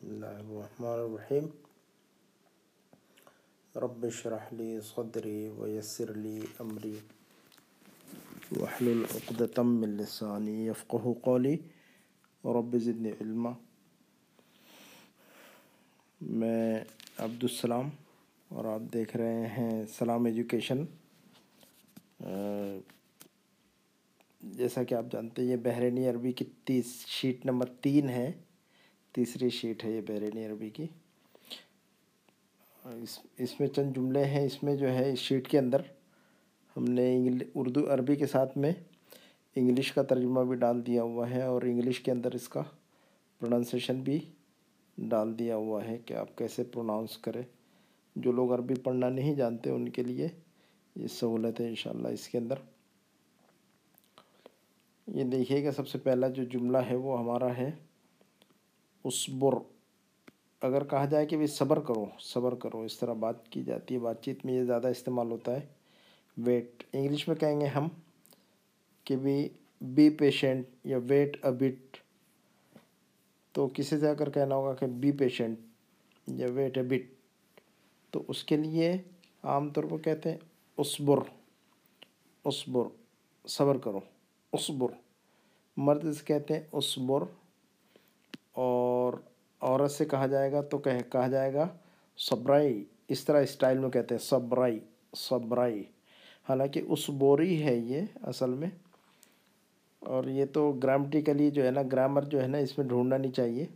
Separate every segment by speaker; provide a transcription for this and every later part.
Speaker 1: بسم الله الرحمن الرحيم رب اشرح لي صدري ويسر لي أمري واحلل عقدة من لساني يفقه قولي رب زدني علما میں عبدالسلام اور آپ دیکھ رہے ہیں سلام ایجوکیشن جیسا کہ آپ جانتے ہیں یہ بحرینی عربی کی تیس شیٹ نمبر تین ہے تیسری شیٹ ہے یہ بحرینی عربی کی۔ اس اس میں چند جملے ہیں۔ اس میں جو ہے، اس شیٹ کے اندر ہم نے اردو، عربی کے ساتھ میں انگلش کا ترجمہ بھی ڈال دیا ہوا ہے اور انگلش کے اندر اس کا پروننسیشن بھی ڈال دیا ہوا ہے کہ آپ کیسے پروناؤنس کریں۔ جو لوگ عربی پڑھنا نہیں جانتے ان کے لیے یہ سہولت ہے انشاءاللہ اس کے اندر۔ یہ دیکھیے گا سب سے پہلا جو جملہ ہے وہ ہمارا ہے۔ اسبر اگر کہا جائے کہ بھی صبر کرو صبر کرو۔ اس طرح بات کی جاتی ہے، بات چیت میں یہ زیادہ استعمال ہوتا ہے۔ ویٹ انگلش میں کہیں گے ہم کہ بھی بی پیشنٹ یا ویٹ اے بٹ تو کسی سے اگر کہنا ہوگا کہ بی پیشنٹ یا ویٹ اے بٹ تو اس کے لیے عام طور پر کہتے ہیں اسبر اسبر صبر کرو اسبر مرد سے کہتے ہیں اسبر اور عورت سے کہا جائے گا تو کہا جائے گا صبرائی، اس طرح اسٹائل میں کہتے ہیں صبرائی صبرائی۔ حالانکہ اسبوری ہے یہ اصل میں۔ اور یہ تو گرامٹیکلی جو ہے نا، گرامر جو ہے نا، اس میں ڈھونڈنا نہیں چاہیے،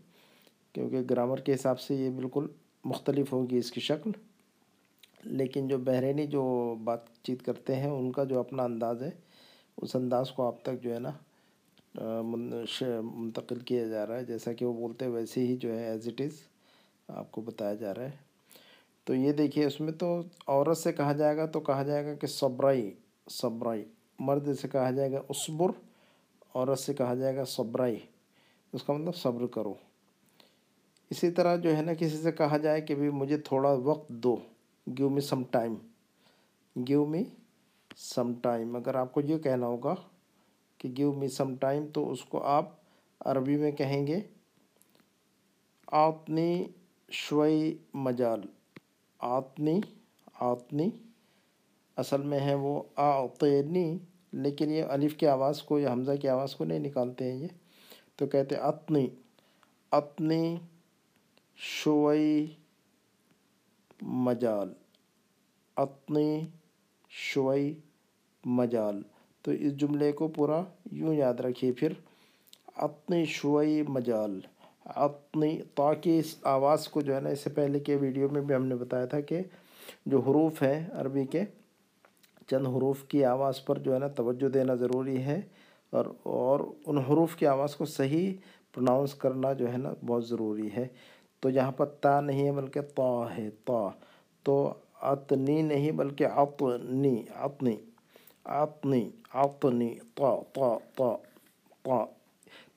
Speaker 1: کیونکہ گرامر کے حساب سے یہ بالکل مختلف ہوگی اس کی شکل۔ لیکن جو بحرینی جو بات چیت کرتے ہیں، ان کا جو اپنا انداز ہے، اس انداز کو آپ تک جو ہے نا منتقل کیا جا رہا ہے۔ جیسا کہ وہ بولتے ہیں، ویسے ہی جو ہے ایز اٹ از آپ کو بتایا جا رہا ہے۔ تو یہ دیکھیے، اس میں تو عورت سے کہا جائے گا تو کہا جائے گا کہ صبرائی صبرائی۔ مرد سے کہا جائے گا اسبر عورت سے کہا جائے گا صبرائی۔ اس کا مطلب صبر کرو۔ اسی طرح جو ہے نا، کسی سے کہا جائے کہ بھی مجھے تھوڑا وقت دو give me some time give me some time اگر آپ کو یہ کہنا ہوگا کہ گیو می سم ٹائم تو اس کو آپ عربی میں کہیں گے۔ آتنی شوئی مجال۔ آتنی آتنی۔ اصل میں ہے وہ آتنی، لیکن یہ الف کی آواز کو یا حمزہ کی آواز کو نہیں نکالتے ہیں یہ۔ تو کہتے اتنی۔ اتنی شوئی مجال۔ اتنی شوئی مجال۔ تو اس جملے کو پورا یوں یاد رکھیے۔ پھر اپنی شوئی مجال۔ اپنی تاکہ اس آواز کو جو ہے نا، اس سے پہلے کے ویڈیو میں بھی ہم نے بتایا تھا کہ جو حروف ہیں عربی کے، چند حروف کی آواز پر جو ہے نا، توجہ دینا ضروری ہے۔ اور اور ان حروف کی آواز کو صحیح پروناؤنس کرنا جو ہے نا، بہت ضروری ہے۔ تو یہاں پر تا نہیں ہے بلکہ تا ہے، تا۔ تو اتنی نہیں بلکہ اطنی اطنی۔ اطنی اطنی تا تا تا تا۔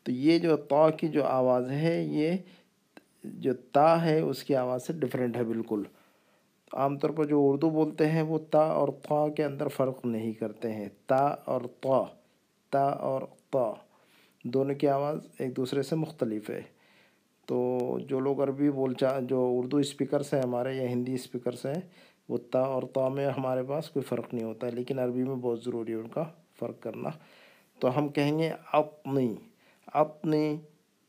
Speaker 1: تو یہ جو تا کی جو آواز ہے، یہ جو تا ہے، اس کی آواز سے ڈفرینٹ ہے بالکل۔ عام طور پر جو اردو بولتے ہیں، وہ تا اور تا کے اندر فرق نہیں کرتے ہیں۔ تا اور تا تا اور تا۔ دونوں کی آواز ایک دوسرے سے مختلف ہے۔ تو جو لوگ عربی بول چا، جو اردو اسپیکرس ہیں، ہمارے یا ہندی اسپیکرس ہیں وہ تا اور تا میں ہمارے پاس کوئی فرق نہیں ہوتا ہے، لیکن عربی میں بہت ضروری ہے ان کا فرق کرنا۔ تو ہم کہیں گے اپنی اپنی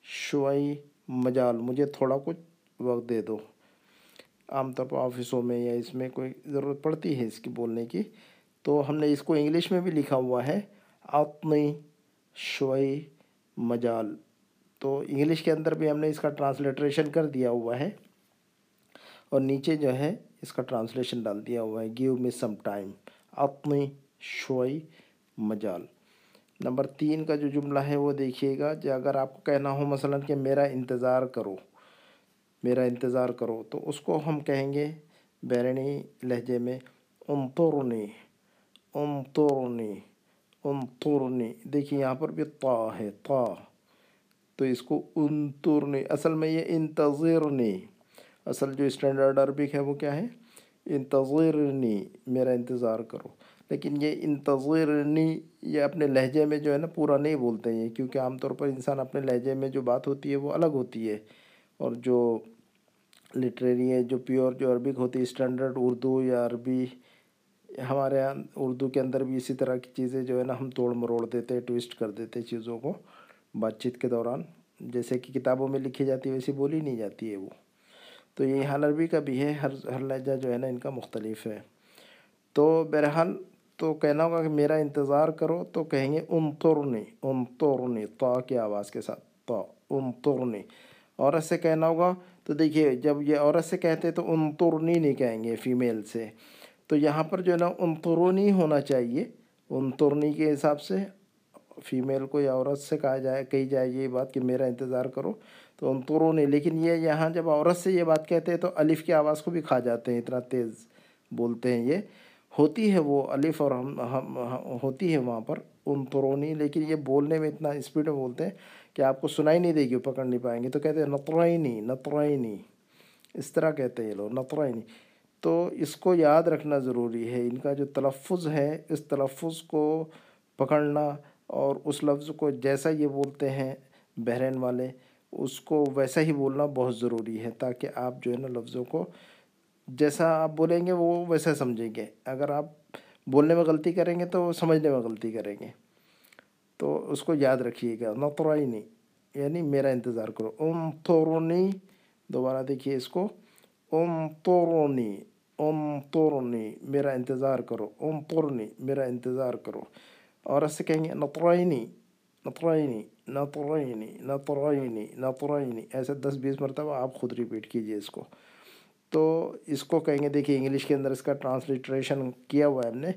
Speaker 1: شوئی مجال، مجھے تھوڑا کچھ وقت دے دو۔ عام طور پر آفسوں میں یا اس میں کوئی ضرورت پڑتی ہے اس کی بولنے کی۔ تو ہم نے اس کو انگلش میں بھی لکھا ہوا ہے، اپنی شوئی مجال۔ تو انگلش کے اندر بھی ہم نے اس کا ٹرانسلیٹریشن کر دیا ہوا ہے۔ اور نیچے جو ہے اس کا ٹرانسلیشن ڈال دیا ہوا ہے۔ گیو می سم ٹائم اپنی شوئی مجال۔ نمبر تین کا جو جملہ ہے وہ دیکھیے گا جو اگر آپ کو کہنا ہو مثلا کہ میرا انتظار کرو، میرا انتظار کرو، تو اس کو ہم کہیں گے بیرنی لہجے میں انطرنی انطرنی انطرنی۔ دیکھیے یہاں پر بھی طا ہے طا تو اس کو انطرنی، اصل میں یہ انتظرنی۔ اصل جو اسٹینڈرڈ عربک ہے وہ کیا ہے؟ انتظرنی، میرا انتظار کرو۔ لیکن یہ انتظرنی، یہ اپنے لہجے میں جو ہے نا، پورا نہیں بولتے ہیں، کیونکہ عام طور پر انسان اپنے لہجے میں جو بات ہوتی ہے وہ الگ ہوتی ہے۔ اور جو لٹریری ہے جو پیور جو عربک ہوتی ہے اسٹینڈرڈ اردو یا عربی، ہمارے یہاں اردو کے اندر بھی اسی طرح کی چیزیں جو ہے نا، ہم توڑ مروڑ دیتے ٹویسٹ کر دیتے چیزوں کو۔ بات چیت کے دوران، جیسے کہ کتابوں میں لکھی جاتی ہے، ویسی بولی نہیں جاتی ہے وہ۔ تو یہ حال عربی کا بھی ہے، ہر ہر لہجہ جو ہے نا، ان کا مختلف ہے۔ تو بہرحال تو کہنا ہوگا کہ میرا انتظار کرو تو کہیں گے انطرنی انطرنی طا کی آواز کے ساتھ طا انطرنی۔ عورت سے کہنا ہوگا تو دیکھیے، جب یہ عورت سے کہتے تو انطرنی نہیں کہیں گے فیمیل سے۔ تو یہاں پر جو ہے نا انطرونی ہونا چاہیے۔ انطرنی کے حساب سے فیمیل کو یا عورت سے کہا جائے، کہی جائے یہ بات کہ میرا انتظار کرو۔ تو انطرونی لیکن یہ یہاں جب عورت سے یہ بات کہتے ہیں تو الف کی آواز کو بھی کھا جاتے ہیں، اتنا تیز بولتے ہیں یہ۔ ہوتی ہے وہ الف اور ہم ہوتی ہے وہاں پر انطرونی لیکن یہ بولنے میں اتنا اسپیڈ میں بولتے ہیں کہ آپ کو سنائی نہیں دے گی پکڑ نہیں پائیں گے۔ تو کہتے ہیں نطرائنی نطرائنی اس طرح کہتے ہیں یہ لوگ نطرائنی تو اس کو یاد رکھنا ضروری ہے، ان کا جو تلفظ ہے، اس تلفظ کو پکڑنا اور اس لفظ کو جیسا یہ بولتے ہیں بحرین والے اس کو ویسا ہی بولنا بہت ضروری ہے تاکہ آپ جو ہے نا لفظوں کو جیسا آپ بولیں گے وہ ویسا سمجھیں گے۔ اگر آپ بولنے میں غلطی کریں گے تو سمجھنے میں غلطی کریں گے۔ تو اس کو یاد رکھیے گا نطرائنی یعنی میرا انتظار کرو۔ انطرنی دوبارہ دیکھیے اس کو۔ انطرنی انطرنی میرا انتظار کرو۔ انطرنی میرا انتظار کرو۔ اور ایسے کہیں گے نطرائنی نطرائنی نطرائنی نطرائنی نطرائنی ایسے دس بیس مرتبہ آپ خود ریپیٹ کیجیے اس کو۔ تو اس کو کہیں گے، دیکھیے انگلش کے اندر اس کا ٹرانسلیٹریشن کیا ہوا ہے ہم نے۔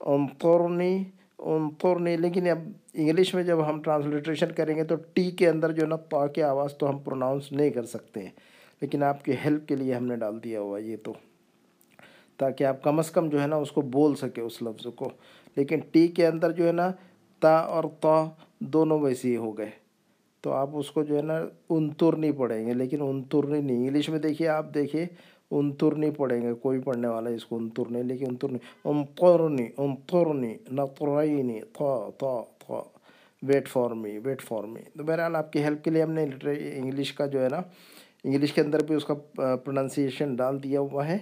Speaker 1: انطرنی انطرنی لیکن اب انگلش میں جب ہم ٹرانسلیٹریشن کریں گے تو ٹی کے اندر جو ہے نا پا کی آواز تو ہم پروناؤنس نہیں کر سکتے ہیں۔ لیکن آپ کی ہیلپ کے لیے ہم نے ڈال دیا ہوا یہ تو۔ تاکہ آپ کم از کم جو ہے نا اس کو بول سکے اس لفظ کو۔ لیکن ٹی کے اندر جو ہے نا تا اور تا دونوں ویسے ہی ہو گئے۔ تو آپ اس کو جو ہے نا انتر نہیں پڑھیں گے، لیکن انتر نہیں انگلش میں دیکھیے آپ دیکھیے، انتر نہیں پڑھیں گے، کوئی پڑھنے والا اس کو انتر نہیں، لیکن انتر نہیں۔ انطرنی انطرنی نطرینی تھا تھا تھا wait for me wait for me تو بہرحال آپ کی ہیلپ کے لیے ہم نے انگلش کا جو ہے نا، انگلش کے اندر بھی اس کا پروننسیشن ڈال دیا ہوا ہے،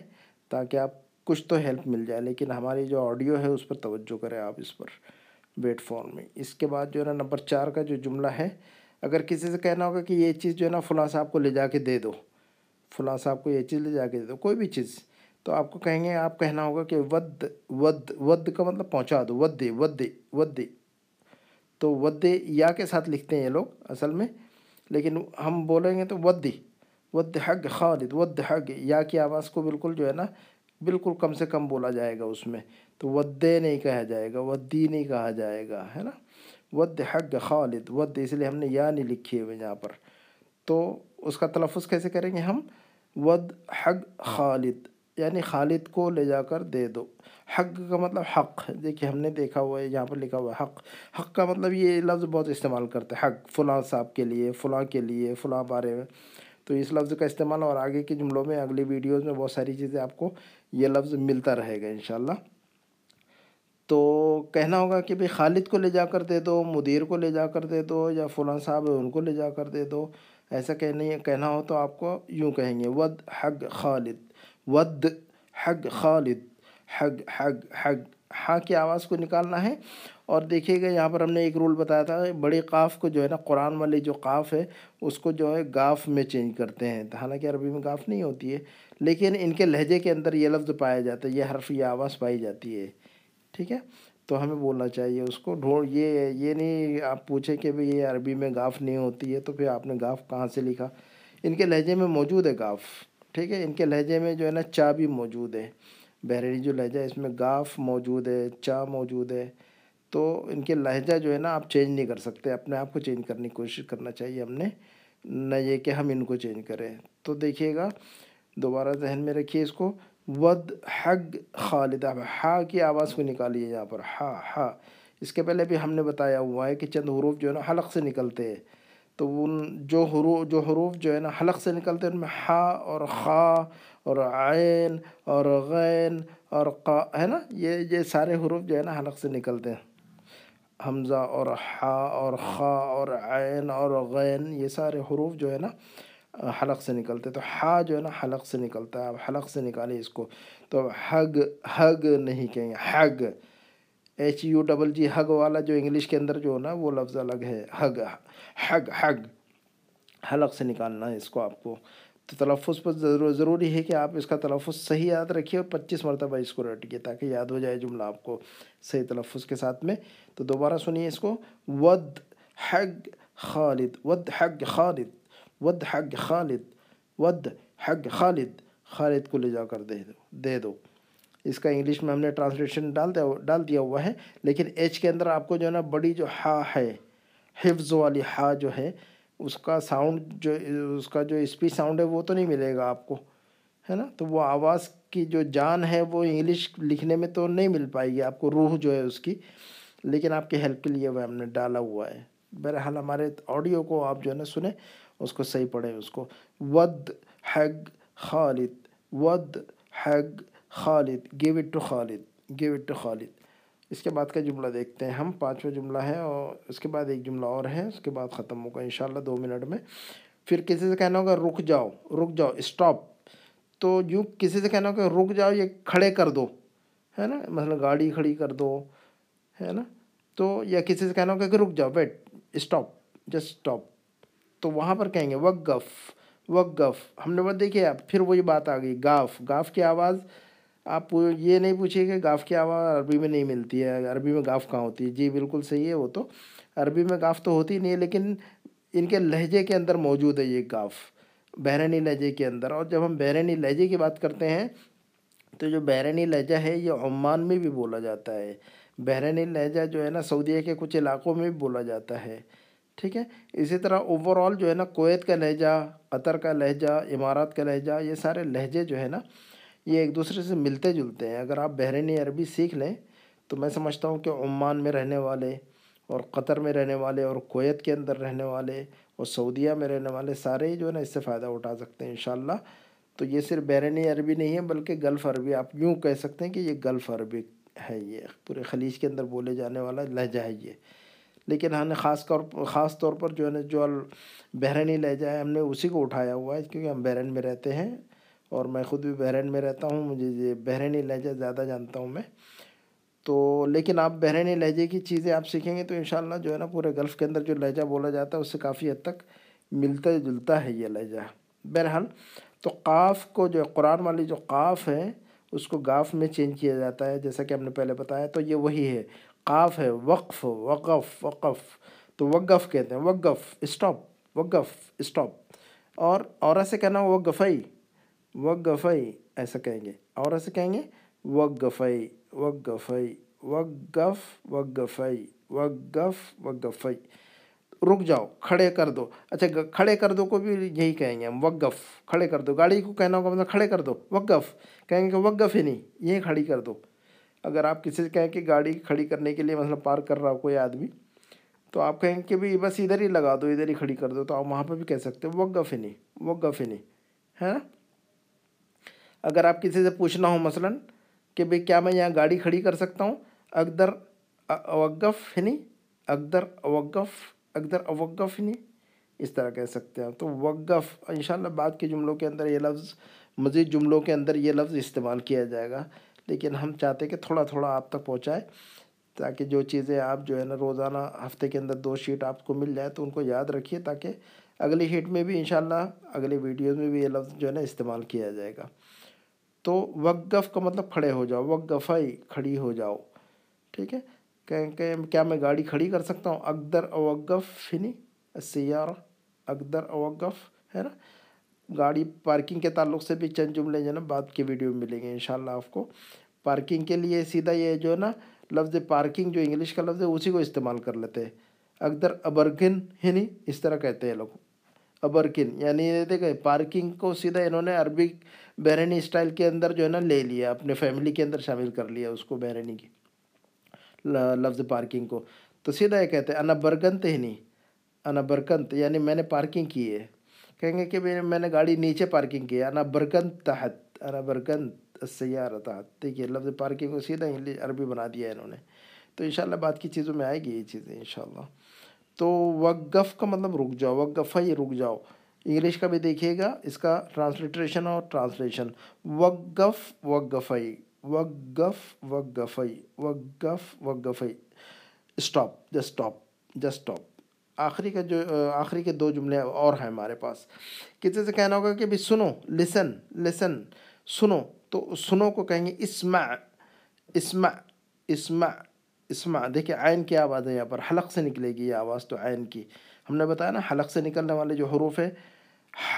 Speaker 1: تاکہ آپ کچھ تو ہیلپ مل جائے، لیکن ہماری جو آڈیو ہے اس پر توجہ کریں آپ اس پر۔ ویٹ فارم میں اس کے بعد جو ہے نا نمبر چار کا جو جملہ ہے، اگر کسی سے کہنا ہوگا کہ یہ چیز جو ہے نا فلاں صاحب کو لے جا کے دے دو، فلاں صاحب کو یہ چیز لے جا کے دے دو، کوئی بھی چیز، تو آپ کو کہیں گے، آپ کہنا ہوگا کہ ود ود ود کا مطلب پہنچا دو with the with the with the تو ود دے یا کے ساتھ لکھتے ہیں یہ لوگ اصل میں، لیکن ہم بولیں گے تو with with hug Khalid with حق۔ یا کی آواز کو بالکل جو ہے نا، بالکل کم سے کم بولا جائے گا اس میں۔ تو ودے نہیں کہا جائے گا، ودی نہیں کہا جائے گا، ہے نا؟ With hug Khalid, with us لیے ہم نے یا نہیں لکھی ہوئے یہاں پر۔ تو اس کا تلفظ کیسے کریں گے ہم؟ ود حق خالد یعنی خالد کو لے جا کر دے دو۔ حق کا مطلب حق، دیکھیے ہم نے دیکھا ہوا ہے، یہاں پر لکھا ہوا ہے حق۔ حق کا مطلب یہ لفظ بہت استعمال کرتے ہیں۔ حق، فلاں صاحب کے لیے، فلاں کے لیے، فلاں بارے میں۔ تو اس لفظ کا استعمال اور آگے کے جملوں میں، اگلی ویڈیوز میں بہت ساری چیزیں آپ کو یہ لفظ ملتا رہے گا انشاءاللہ۔ تو کہنا ہوگا کہ بھئی خالد کو لے جا کر دے دو، مدیر کو لے جا کر دے دو یا فلاں صاحب ہے ان کو لے جا کر دے دو۔ ایسا کہنے، کہنا ہو تو آپ کو یوں کہیں گے، with hug Khalid, with hug خالد، حق حق حق۔ ہاں کی آواز کو نکالنا ہے۔ اور دیکھیے گا، یہاں پر ہم نے ایک رول بتایا تھا بڑی قاف کو جو ہے نا، قرآن والی جو قاف ہے اس کو جو ہے گاف میں چینج کرتے ہیں۔ حالانکہ عربی میں گاف نہیں ہوتی ہے، لیکن ان کے لہجے کے اندر یہ لفظ پایا جاتا ہے، یہ حرف، یہ آواز پائی جاتی ہے۔ ٹھیک ہے؟ تو ہمیں بولنا چاہیے اس کو۔ ڈھونڈ، یہ یہ نہیں آپ پوچھیں کہ بھئی یہ عربی میں گاف نہیں ہوتی ہے تو پھر آپ نے گاف کہاں سے لکھا؟ ان کے لہجے میں موجود ہے گاف، ٹھیک ہے؟ ان کے لہجے میں جو ہے نا چا بھی موجود ہے۔ بحرینی جو لہجہ ہے، اس میں گاف موجود ہے، چا موجود ہے۔ تو ان کے لہجہ جو ہے نا آپ چینج نہیں کر سکتے، اپنے آپ کو چینج کرنے کی کوشش کرنا چاہیے ہم نے۔ نہ یہ کہ ہم ان کو چینج کریں۔ تو دیکھیے گا، دوبارہ ذہن میں رکھیے اس کو۔ ود حق خالد ہا کی آواز کو نکالیے یہاں پر، ہا ہا۔ اس کے پہلے بھی ہم نے بتایا ہوا ہے کہ چند حروف جو ہے نا حلق سے نکلتے ہیں۔ تو ان جو حروف جو حروف جو ہے نا حلق سے نکلتے ہیں، ان میں ہا اور خا اور عین اور غین اور قا، ہے نا؟ یہ یہ سارے حروف جو ہے نا حلق سے نکلتے ہیں۔ حمزہ اور ہا اور خا اور عین اور غین، یہ سارے حروف جو ہے نا حلق سے نکلتے تو ہا جو ہے نا، حلق سے نکلتا ہے۔ اب حلق سے نکالیں اس کو، تو حگ حگ نہیں کہیں گے، hug. H U double G hug والا جو انگلش کے اندر جو ہے نا، وہ لفظ الگ ہے۔ حگ حگ حگ۔ حلق سے نکالنا ہے اس کو آپ کو۔ تو تلفظ پر ضروری ہے کہ آپ اس کا تلفظ صحیح یاد رکھیے اور پچیس مرتبہ اس کو رٹیے تاکہ یاد ہو جائے جملہ آپ کو صحیح تلفظ کے ساتھ میں۔ تو دوبارہ سنیے اس کو۔ With hug Khalid, with hug Khalid. With hug Khalid, with hug Khalid Khalid کو لے جا کر دے دو دے دو۔ اس کا انگلش میں ہم نے ٹرانسلیشن ڈال دیا ڈال دیا ہوا ہے۔ لیکن ایچ کے اندر آپ کو جو ہے نا بڑی جو ہا ہے، حفظ والی ہا جو ہے، اس کا ساؤنڈ جو، اس کا جو اسپیچ ساؤنڈ ہے وہ تو نہیں ملے گا آپ کو، ہے نا؟ تو وہ آواز کی جو جان ہے وہ انگلش لکھنے میں تو نہیں مل پائے گی، آپ کو روح جو ہے اس کی۔ لیکن آپ کے ہیلپ کے لیے وہ ہم نے ڈالا ہوا ہے۔ بہرحال ہمارے آڈیو کو آپ جو ہے نا سنیں۔ اس کو صحیح پڑھیں اس کو with hug Khalid, with hug Khalid give it to Khalid give it to Khalid. اس کے بعد کا جملہ دیکھتے ہیں ہم، پانچواں جملہ ہے اور اس کے بعد ایک جملہ اور ہے، اس کے بعد ختم ہوگا انشاءاللہ دو منٹ میں۔ پھر کسی سے کہنا ہوگا رک جاؤ رک جاؤ اسٹاپ تو یوں کسی سے کہنا ہوگا رک جاؤ، یہ کھڑے کر دو، ہے نا؟ مثلا گاڑی کھڑی کر دو، ہے نا؟ تو یا کسی سے کہنا ہوگا کہ رک جاؤ ویٹ اسٹاپ جسٹ اسٹاپ تو وہاں پر کہیں گے، وقف وقف۔ ہم نے بات دیکھیے پھر وہی بات آ گئی، گاف۔ گاف کی آواز، آپ یہ نہیں پوچھیے کہ گاف کی آواز عربی میں نہیں ملتی ہے، عربی میں گاف کہاں ہوتی ہے؟ جی بالکل صحیح ہے، وہ تو۔ عربی میں گاف تو ہوتی نہیں ہے، لیکن ان کے لہجے کے اندر موجود ہے یہ گاف، بحرینی لہجے کے اندر۔ اور جب ہم بحرینی لہجے کی بات کرتے ہیں، تو جو بحرینی لہجہ ہے، یہ عمان میں بھی بولا جاتا ہے۔ بحرینی لہجہ جو ہے نا، سعودیہ کے کچھ علاقوں میں بھی بولا جاتا ہے۔ ٹھیک ہے؟ اسی طرح اوور آل جو ہے نا، کویت کا لہجہ، قطر کا لہجہ، امارات کا لہجہ، یہ سارے لہجے جو ہے نا، یہ ایک دوسرے سے ملتے جلتے ہیں۔ اگر آپ بحرینی عربی سیکھ لیں، تو میں سمجھتا ہوں کہ عمان میں رہنے والے اور قطر میں رہنے والے اور کویت کے اندر رہنے والے اور سعودیہ میں رہنے والے سارے ہی جو ہے نا، اس سے فائدہ اٹھا سکتے ہیں انشاءاللہ۔ تو یہ صرف بحرینی عربی نہیں ہے، بلکہ گلف عربی، آپ یوں کہہ سکتے ہیں کہ یہ گلف عربی ہے، یہ پورے خلیج کے اندر بولے جانے والا لہجہ ہے یہ۔ لیکن ہم نے خاص طور خاص طور پر جو ہے نا، جو بحرینی لہجہ ہے، ہم نے اسی کو اٹھایا ہوا ہے کیونکہ ہم بحرین میں رہتے ہیں اور میں خود بھی بحرین میں رہتا ہوں، مجھے یہ بحرینی لہجہ زیادہ جانتا ہوں میں۔ تو لیکن آپ بحرینی لہجے کی چیزیں آپ سیکھیں گے تو انشاءاللہ جو ہے نا، پورے گلف کے اندر جو لہجہ بولا جاتا ہے، اس سے کافی حد تک ملتا جلتا ہے یہ لہجہ۔ بہرحال تو قاف کو جو قرآن والی جو قاف ہے، اس کو گاف میں چینج کیا جاتا ہے، جیسا کہ ہم نے پہلے بتایا، تو یہ وہی ہے۔ قاف ہے، وقف وقف وقف، تو وقف کہتے ہیں، وقف اسٹاپ وقف اسٹاپ اور عورت سے کہنا وقفئی وقفئی ایسا کہیں گے اور ایسا کہیں گے وقفئی وقفئی وقف وقفئی وقف وقفئی رک جاؤ، کھڑے کر دو اچھا کھڑے کر دو کو بھی یہی کہیں گے ہم، وقف، کھڑے کر دو، گاڑی کو کہنا ہوگا مطلب کھڑے کر دو، وقف، کہیں گے کہ وقف ہی نہیں، یہیں کھڑی کر دو۔ اگر آپ کسی سے کہیں کہ گاڑی کھڑی کرنے کے لیے مثلا پارک کر رہا ہو کوئی آدمی، تو آپ کہیں کہ بھی بس ادھر ہی لگا دو، ادھر ہی کھڑی کر دو، تو آپ وہاں پہ بھی کہہ سکتے ہو وقف ہی نہیں، وقف ہی نہیں، ہے نا؟ اگر آپ کسی سے پوچھنا ہو مثلا کہ بھئی کیا میں یہاں گاڑی کھڑی کر سکتا ہوں؟ اقدر اوقف نہیں، اقدر اوقف اقدر اوقف نہیں، اس طرح کہہ سکتے ہیں تو وقف، انشاءاللہ بعد کے جملوں کے اندر یہ لفظ، مزید جملوں کے اندر یہ لفظ استعمال کیا جائے گا۔ لیکن ہم چاہتے کہ تھوڑا تھوڑا آپ تک پہنچائے تاکہ جو چیزیں آپ جو ہے نا روزانہ ہفتے کے اندر دو شیٹ آپ کو مل جائے تو ان کو یاد رکھیے تاکہ اگلی شیٹ میں بھی انشاءاللہ اگلی ویڈیوز میں بھی یہ لفظ جو ہے نا استعمال کیا جائے گا۔ تو وقف کا مطلب کھڑے ہو جاؤ، وقفائی کھڑی ہو جاؤ، ٹھیک ہے؟ کہ کہ کیا میں گاڑی کھڑی کر سکتا ہوں؟ اقدر اوقف، فنی، سیارہ، اقدر اوقف، ہے نا؟ گاڑی پارکنگ کے تعلق سے بھی چند جملے جو ہے نا بعد کے ویڈیو میں ملیں گے انشاءاللہ آپ کو۔ پارکنگ کے لیے سیدھا یہ جو ہے نا لفظ پارکنگ جو انگلش کا لفظ ہے، اسی کو استعمال کر لیتے ہیں۔ اقدر ابرگن ہے یعنی نہیں اس طرح کہتے ہیں لوگ۔ ابرکن یعنی دیکھیں، پارکنگ کو سیدھا انہوں نے عربی بحرینی اسٹائل کے اندر جو ہے نا لے لیا، اپنے فیملی کے اندر شامل کر لیا اس کو بحرینی کی۔ لفظ پارکنگ کو۔ تو سیدھا یہ کہتے ہیں، انا برگنت ہی نہیں انا برکنت یعنی میں نے پارکنگ کی ہے۔ کہیں گے کہ میں نے گاڑی نیچے پارکنگ کی ہے، انا برگنت تحت، انا برگنت سیارہ تحت۔ دیکھیے، لفظ پارکنگ کو سیدھا انگلش عربی بنا دیا ہے انہوں نے۔ تو انشاءاللہ بعد کی چیزوں میں آئے گی یہ چیزیں انشاءاللہ۔ تو وقف کا مطلب رک جاؤ وقف ہی رک جاؤ۔ انگلش کا بھی دیکھیے گا، اس کا ٹرانسلیٹریشن اور ٹرانسلیشن وقف وقفئی وقف وقفئی وقف وقفئی stop just stop just stop آخری کا جو، آخری کے دو جملے اور ہیں ہمارے پاس۔ کسی سے کہنا ہوگا کہ بھی سنو لسن لسن سنو۔ تو سنو کو کہیں گے اسمع اسمع اسمع اسمع۔ دیکھیں عین کی آواز ہے یہاں پر، حلق سے نکلے گی یہ آواز تو عین کی۔ ہم نے بتایا نا، حلق سے نکلنے والے جو حروف ہے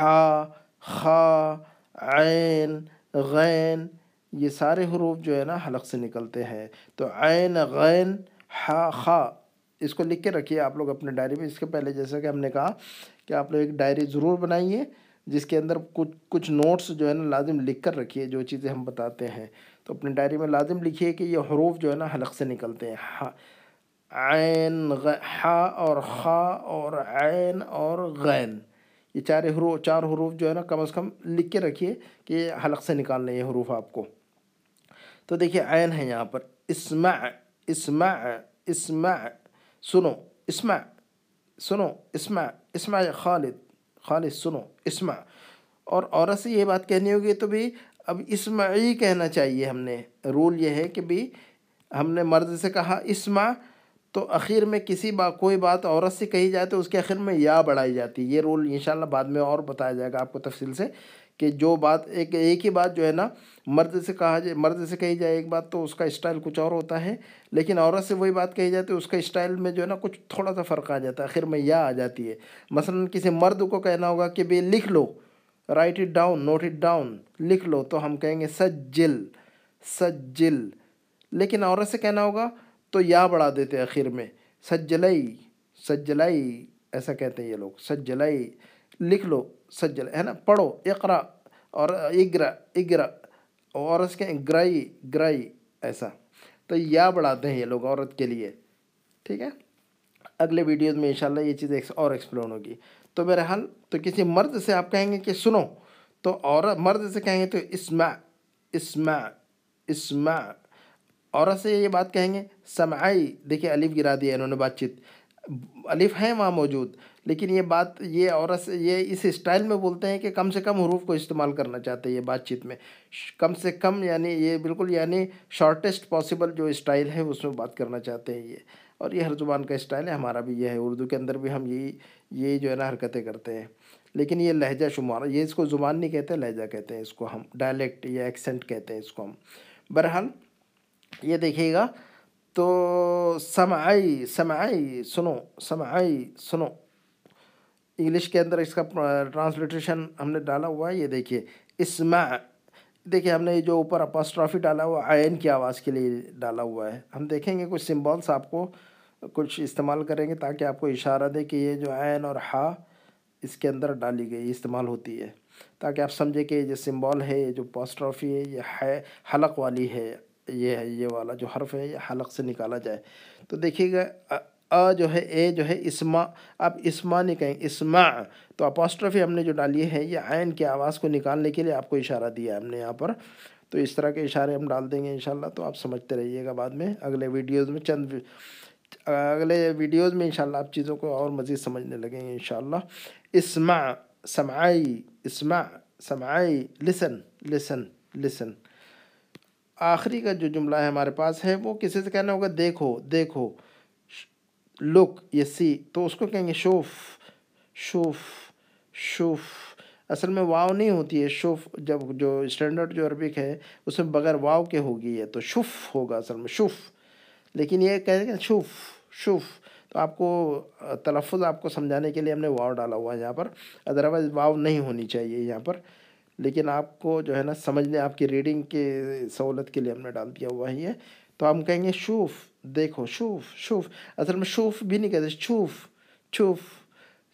Speaker 1: ہا، خا، عین، غین، یہ سارے حروف جو ہے نا، حلق سے نکلتے ہیں۔ تو عین، غین، ہا، خا۔ اس کو لکھ کے رکھیے آپ لوگ اپنے ڈائری میں۔ اس کے پہلے جیسا کہ ہم نے کہا کہ آپ لوگ ایک ڈائری ضرور بنائیے، جس کے اندر کچھ کچھ نوٹس جو ہے نا لازم لکھ کر رکھیے جو چیزیں ہم بتاتے ہیں۔ تو اپنی ڈائری میں لازم لکھیے کہ یہ حروف جو ہے نا حلق سے نکلتے ہیں۔ عین ہا اور خا اور عین اور غین۔ یہ چار حروف چار حروف جو ہے نا کم از کم لکھ کے رکھیے کہ یہ حلق سے نکالنے یہ حروف آپ کو۔ تو دیکھیے عین ہے یہاں پر۔ اسمع اسمع اسمع سنو، اسمع سنو، اسمع اسمع خالد خالد سنو، اسمع۔ اور عورت سے یہ بات کہنی ہوگی تو بھی اب اسمعی کہنا چاہیے ہم نے۔ رول یہ ہے کہ بھی ہم نے مرد سے کہا اسمع تو اخیر میں کسی با، کوئی بات عورت سے کہی جائے تو اس کے اخیر میں یا بڑھائی جاتی۔ ہے یہ رول انشاءاللہ بعد میں اور بتایا جائے گا آپ کو تفصیل سے۔ کہ جو بات ایک ایک ہی بات جو ہے نا مرد سے کہا جائے، مرد سے کہی جائے ایک بات تو اس کا اسٹائل کچھ اور ہوتا ہے، لیکن عورت سے وہی بات کہی جائے تو اس کا اسٹائل میں جو ہے نا کچھ تھوڑا سا فرق آ جاتا ہے، آخر میں یا آ جاتی ہے۔ مثلا کسی مرد کو کہنا ہوگا کہ بھائی لکھ لو write it down note it down لکھ لو تو ہم کہیں گے سجل سجل۔ لیکن عورت سے کہنا ہوگا تو یا بڑھا دیتے آخر میں سجلئی سجلئی ایسا کہتے ہیں یہ لوگ سجلئی لکھ لو۔ سجل، ہے نا؟ پڑھو اقرا اور اگرا اگرا اور اس کے گرائی گرائی ایسا۔ تو یا بڑھاتے ہیں یہ لوگ عورت کے لیے، ٹھیک ہے؟ اگلے ویڈیوز میں انشاءاللہ یہ چیز اور ایکسپلون ہوگی۔ تو بہرحال، تو کسی مرد سے آپ کہیں گے کہ سنو، تو عورت، مرد سے کہیں گے تو اسمع اسمع اسمع۔ عورت سے یہ بات کہیں گے، سمعی دیکھیں الف گرا دیا انہوں نے بات چیت۔ الف ہے وہاں موجود، لیکن یہ بات، یہ عورت سے، یہ اس اسٹائل میں بولتے ہیں کہ کم سے کم حروف کو استعمال کرنا چاہتے ہیں یہ بات چیت میں۔ کم سے کم یعنی یہ بالکل یعنی شارٹیسٹ پاسبل جو اسٹائل ہے اس میں بات کرنا چاہتے ہیں یہ۔ اور یہ ہر زبان کا اسٹائل ہے، ہمارا بھی یہ ہے۔ اردو کے اندر بھی ہم یہی یہ جو ہے نا حرکتیں کرتے ہیں۔ لیکن یہ لہجہ شمار، یہ اس کو زبان نہیں کہتے، لہجہ کہتے ہیں اس کو ہم۔ ڈائلیکٹ یا ایکسنٹ کہتے ہیں اس کو ہم۔ بہرحال یہ دیکھیے گا تو سمعی سمعی، سنو سمعی، سنو۔ انگلش کے اندر اس کا ٹرانسلیٹریشن ہم نے ڈالا ہوا ہے، یہ دیکھیے۔ اسمع، دیکھیے ہم نے جو اوپر اپاسٹرافی ڈالا ہوا، عین کی آواز کے لیے ڈالا ہوا ہے۔ ہم دیکھیں گے کچھ سمبولس آپ کو کچھ استعمال کریں گے تاکہ آپ کو اشارہ دے کہ یہ جو عین اور ہا اس کے اندر ڈالی گئی استعمال ہوتی ہے۔ تاکہ آپ سمجھیں کہ یہ جو سمبول ہے، یہ جو پاسٹرافی ہے، یہ ہے، حلق والی ہے۔ یہ ہے، یہ والا جو حرف ہے، یہ حلق سے نکالا جائے۔ تو دیکھیے گا ا جو ہے، اے جو ہے اسما آپ اسما نہیں کہیں اسما تو اپاسٹرفی ہم نے جو ڈالی ہے، یہ عین کی آواز کو نکالنے کے لیے آپ کو اشارہ دیا ہے ہم نے یہاں پر۔ تو اس طرح کے اشارے ہم ڈال دیں گے انشاءاللہ، تو آپ سمجھتے رہیے گا بعد میں۔ اگلے ویڈیوز میں چند اگلے ویڈیوز میں انشاءاللہ آپ چیزوں کو اور مزید سمجھنے لگیں گے انشاءاللہ۔ اسمع سمعی اسمع سمعی لسن لسن لسن۔ آخری کا جو جملہ ہے ہمارے پاس ہے، وہ کسی سے کہنا ہوگا؟ دیکھو دیکھو، لک، یہ سی، تو اس کو کہیں گے شوف شوف شوف۔ اصل میں واو نہیں ہوتی ہے، شوف جب جو اسٹینڈرڈ جو عربک ہے، اس میں بغیر واو کے ہوگی ہے تو شف ہوگا اصل میں، شوف۔ لیکن یہ کہیں گے شوف شوف۔ تو آپ کو تلفظ آپ کو سمجھانے کے لیے ہم نے واو ڈالا ہوا ہے یہاں پر، ادروائز واو نہیں ہونی چاہیے یہاں پر۔ لیکن آپ کو جو ہے نا سمجھنے آپ کی ریڈنگ کے سہولت کے لیے ہم نے ڈال دیا ہوا ہی ہے۔ تو ہم کہیں گے شوف، دیکھو، شوف شوف۔ اصل میں شوف بھی نہیں کہتے، شوف شوف۔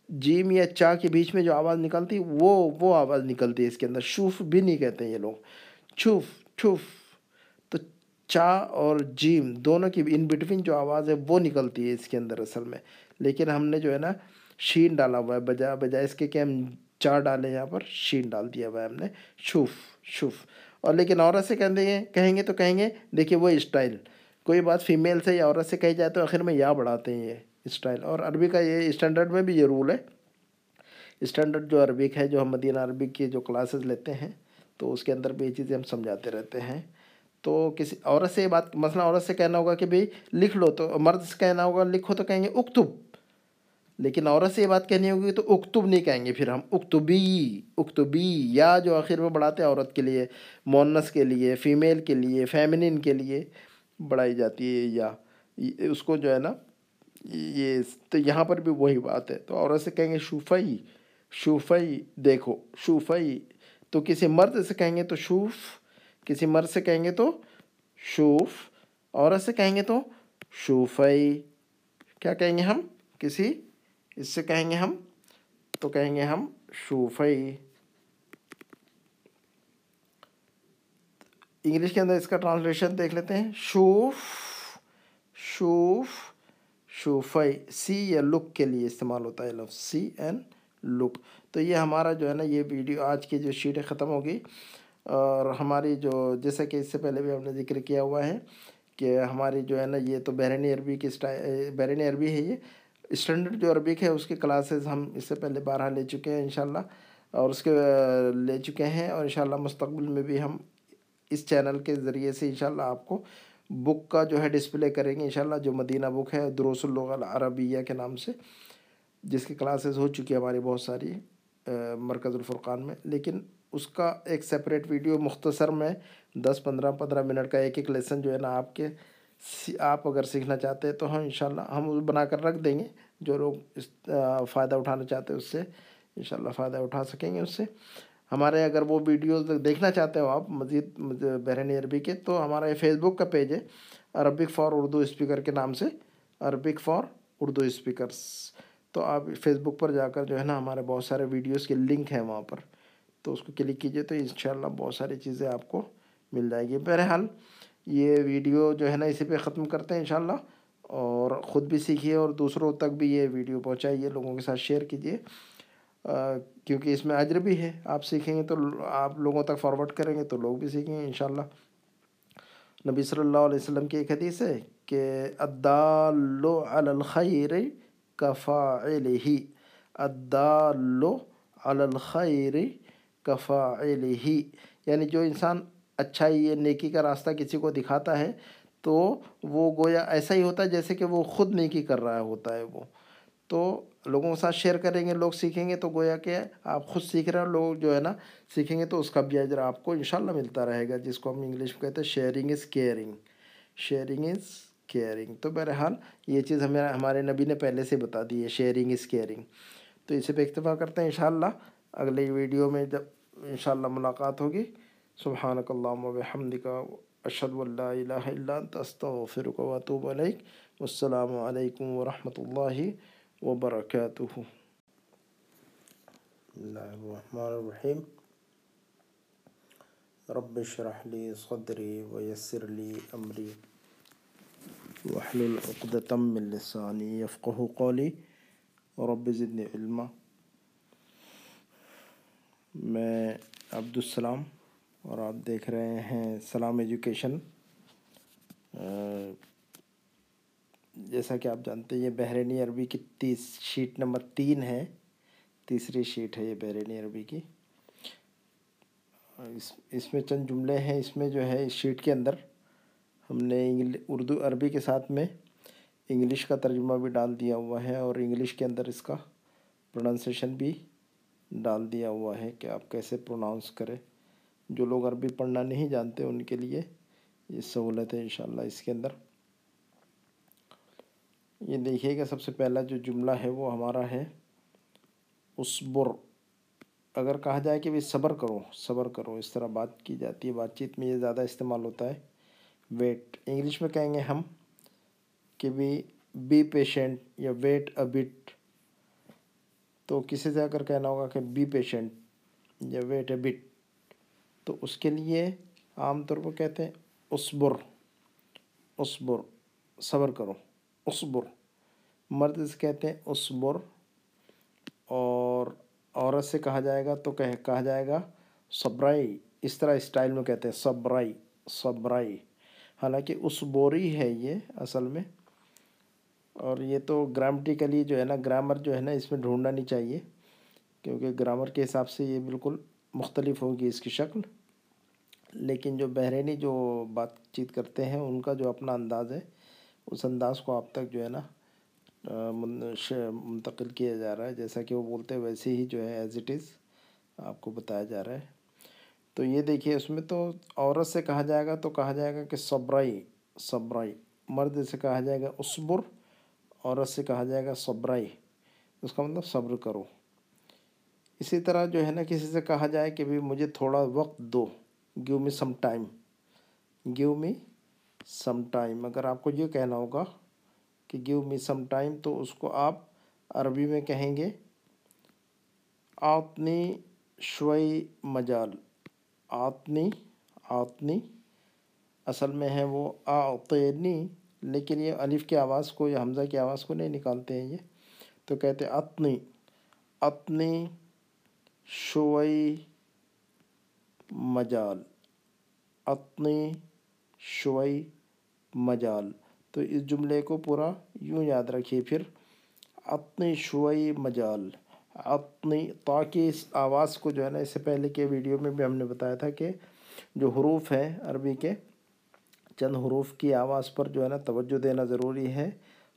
Speaker 1: جیم یا چا کے بیچ میں جو آواز نکلتی، وہ وہ آواز نکلتی ہے اس کے اندر۔ شوف بھی نہیں کہتے یہ لوگ۔ چھوف چھوف تو چا اور جیم دونوں کی ان بٹوین جو آواز ہے، وہ نکلتی ہے اس کے اندر اصل میں۔ لیکن ہم نے جو ہے نا شین ڈالا ہوا ہے بجائے بجائے اس کے کہ ہم چا ڈالیں یہاں پر، شین ڈال دیا ہوا ہے ہم نے۔ شوف شوف۔ اور لیکن عورت سے کہیں گے کہیں گے تو کہیں گے، دیکھیے وہ اسٹائل۔ کوئی بات فیمیل سے یا عورت سے کہی جائے تو آخر میں یا بڑھاتے ہیں یہ اسٹائل۔ اور عربی کا یہ اسٹینڈرڈ میں بھی یہ رول ہے۔ اسٹینڈرڈ جو عربک ہے، جو ہم مدینہ عربک کی جو کلاسز لیتے ہیں، تو اس کے اندر بھی یہ چیزیں ہم سمجھاتے رہتے ہیں۔ تو کسی عورت سے یہ بات، مثلا عورت سے کہنا ہوگا کہ بھئی لکھ لو تو، مرد سے کہنا ہوگا لکھو تو کہیں گے اکتب۔ لیکن عورت سے یہ بات کہنی ہوگی تو اکتب نہیں کہیں گے، پھر ہم اکتبی اکتبی یا جو آخر میں بڑھاتے ہیں عورت کے لیے، مونس کے لیے، فیمیل کے لیے فیمنن کے لیے بڑھائی جاتی ہے، یا اس کو جو ہے نا، یہ تو یہاں پر بھی وہی بات ہے۔ تو عورت سے کہیں گے شوفئی شوفئی دیکھو، شوفئی۔ تو کسی مرد سے کہیں گے تو شوف، کسی مرد سے کہیں گے تو شوف، عورت سے کہیں گے تو شوفئی۔ کیا کہیں گے ہم؟ کسی اس سے کہیں گے ہم؟ تو کہیں گے ہم شوفئی انگلش کے اندر اس کا ٹرانسلیشن دیکھ لیتے ہیں۔ شوف شوف شوفئی سی یا لک کے لیے استعمال ہوتا ہے لفظ۔ See and look. تو یہ ہمارا جو ہے نا، یہ ویڈیو آج کی جو شیٹ ختم ہوگی۔ اور ہماری جو، جیسا کہ اس سے پہلے بھی ہم نے ذکر کیا ہوا ہے کہ ہماری جو ہے نا، یہ تو بحرینی عربی کی بحرینی عربی ہے یہ۔ اسٹینڈرڈ جو عربک ہے، اس کے کلاسز ہم اس سے پہلے بارہ لے چکے ہیں انشاءاللہ، اور اس کے لے چکے ہیں، اور انشاءاللہ مستقبل میں بھی ہم اس چینل کے ذریعے سے انشاءاللہ آپ کو بک کا جو ہے ڈسپلے کریں گے انشاءاللہ، جو مدینہ بک ہے، دروس اللغہ العربیہ کے نام سے، جس کی کلاسز ہو چکی ہے ہماری بہت ساری مرکز الفرقان میں۔ لیکن اس کا ایک سیپریٹ ویڈیو مختصر میں دس پندرہ پندرہ منٹ کا ایک ایک لیسن جو ہے نا، آپ کے آپ اگر سیکھنا چاہتے ہیں تو ہم انشاءاللہ ہم بنا کر رکھ دیں گے۔ جو لوگ اس فائدہ اٹھانا چاہتے ہیں اس سے، انشاءاللہ فائدہ اٹھا سکیں گے اس سے۔ ہمارے اگر وہ ویڈیوز دیکھنا چاہتے ہو آپ، مزید بحرین عربی کے، تو ہمارا یہ فیس بک کا پیج ہے، عربک فار اردو اسپیکر کے نام سے، عربک فار اردو اسپیکرس تو آپ فیس بک پر جا کر جو ہے نا، ہمارے بہت سارے ویڈیوز کے لنک ہیں وہاں پر، تو اس کو کلک کیجیے، تو انشاءاللہ بہت ساری چیزیں آپ کو مل جائے گی۔ بہرحال یہ ویڈیو جو ہے نا، اسی پہ ختم کرتے ہیں انشاءاللہ۔ اور خود بھی سیکھیے اور دوسروں تک بھی یہ ویڈیو پہنچائیے، لوگوں کے ساتھ شیئر کیجیے۔ کیونکہ اس میں اجر بھی ہے۔ آپ سیکھیں گے تو آپ لوگوں تک فارورڈ کریں گے تو لوگ بھی سیکھیں گے، انشاءاللہ۔ نبی صلی اللہ علیہ وسلم کی ایک حدیث ہے کہ الدال علی الخیر کفاعلہ الدال علی الخیر کفاعلہ۔ یعنی جو انسان اچھائی یہ نیکی کا راستہ کسی کو دکھاتا ہے تو وہ گویا ایسا ہی ہوتا ہے جیسے کہ وہ خود نیکی کر رہا ہوتا ہے وہ۔ تو لوگوں کے ساتھ شیئر کریں گے، لوگ سیکھیں گے تو گویا کہ آپ خود سیکھ رہے ہیں، لوگ جو ہے نا سیکھیں گے تو اس کا بھی اجر آپ کو انشاءاللہ ملتا رہے گا، جس کو ہم انگلش میں کہتے ہیں sharing is caring sharing is caring تو بہرحال یہ چیز ہمیں، ہمارے نبی نے پہلے سے بتا دی ہے شیئرنگ از کیئرنگ تو اسے پہ اکتفا کرتے ہیں انشاءاللہ۔ اگلے ویڈیو میں جب انشاءاللہ ملاقات ہوگی۔ سبحانک اللہم و بحمدک۔ اشہد واللہ الہ الا انت استغفرک و اتوب علیک والسلام علیکم ورحمۃ اللہ وبرکاتہ اللہ الرحمن الرحیم رب اشرح لی صدری ویسر لی امری واحلل عقدة من لسانی یفقہ قولی رب زدنی علما. میں عبدالسلام اور آپ دیکھ رہے ہیں سلام ایجوکیشن۔ جیسا کہ آپ جانتے ہیں، یہ بحرینی عربی کی تیس، شیٹ نمبر تین ہے۔ تیسری شیٹ ہے یہ بحرینی عربی کی۔ اس اس میں چند جملے ہیں۔ اس میں جو ہے، اس شیٹ کے اندر ہم نے اردو عربی کے ساتھ میں انگلش کا ترجمہ بھی ڈال دیا ہوا ہے اور انگلش کے اندر اس کا پروننسیشن بھی ڈال دیا ہوا ہے کہ آپ کیسے پروناؤنس کریں۔ جو لوگ عربی پڑھنا نہیں جانتے ان کے لیے یہ سہولت ہے انشاءاللہ اس کے اندر۔ یہ دیکھیے گا سب سے پہلا جو جملہ ہے وہ ہمارا ہے اسبر اگر کہا جائے کہ بھی صبر کرو صبر کرو، اس طرح بات کی جاتی ہے، بات چیت میں یہ زیادہ استعمال ہوتا ہے۔ ویٹ، انگلش میں کہیں گے ہم کہ بھی بی پیشنٹ یا ویٹ اے بٹ۔ تو کسی سے اگر کہنا ہوگا کہ بی پیشنٹ یا ویٹ اے بٹ۔ تو اس کے لیے عام طور پر کہتے ہیں اسبر اسبر صبر کرو اسبر مرد سے کہتے ہیں اسبر اور عورت سے کہا جائے گا تو کہا جائے گا صبرائی۔ اس طرح اسٹائل میں کہتے ہیں صبرائی صبرائی۔ حالانکہ اسبوری ہے یہ اصل میں اور یہ تو گرامٹیکلی جو ہے نا، گرامر جو ہے نا، اس میں ڈھونڈنا نہیں چاہیے کیونکہ گرامر کے حساب سے یہ بالکل مختلف ہوگی اس کی شکل، لیکن جو بحرینی جو بات چیت کرتے ہیں، ان کا جو اپنا انداز ہے، اس انداز کو آپ تک جو ہے نا منتقل کیا جا رہا ہے۔ جیسا کہ وہ بولتے ہیں، ویسے ہی جو ہے ایز اٹ از آپ کو بتایا جا رہا ہے۔ تو یہ دیکھیے، اس میں تو عورت سے کہا جائے گا تو کہا جائے گا کہ صبرائی صبرائی۔ مرد سے کہا جائے گا اصبر، عورت سے کہا جائے گا صبرائی۔ اس کا مطلب صبر کرو۔ اسی طرح جو ہے نا کسی سے کہا جائے کہ بھی مجھے تھوڑا وقت دو give me some time give me some time اگر آپ کو یہ کہنا ہوگا کہ گیو می سم ٹائم تو اس کو آپ عربی میں کہیں گے، آتنی شوئی مجال. آتنی آتنی. اصل میں ہے وہ آتنی، لیکن یہ الف کی آواز کو یا حمزہ کی آواز کو نہیں نکالتے ہیں یہ. تو کہتے اتنی اتنی شوئی مجال۔ اتنی شوئی مجال۔ تو اس جملے کو پورا یوں یاد رکھیے پھر۔ اتنی شوئی مجال۔ اپنی تاکہ اس آواز کو جو ہے نا، اس سے پہلے کے ویڈیو میں بھی ہم نے بتایا تھا کہ جو حروف ہیں عربی کے، چند حروف کی آواز پر جو ہے نا توجہ دینا ضروری ہے۔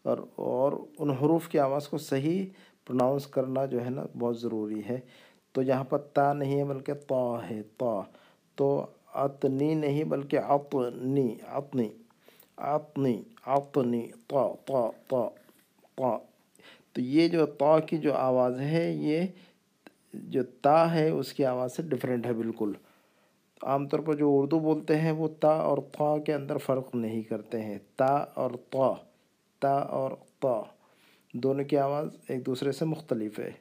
Speaker 1: اور اور ان حروف کی آواز کو صحیح پروناؤنس کرنا جو ہے نا بہت ضروری ہے۔ تو یہاں پر تا نہیں ہے بلکہ تا ہے تا تو اتنی نہیں بلکہ اپنی اپنی اپنی اپنی تا تا تا تا تو یہ جو تا کی جو آواز ہے، یہ جو تا ہے، اس کی آواز سے ڈفرینٹ ہے بالکل۔ عام طور پر جو اردو بولتے ہیں، وہ تا اور تا کے اندر فرق نہیں کرتے ہیں۔ تا اور تا تا اور تا دونوں کی آواز ایک دوسرے سے مختلف ہے۔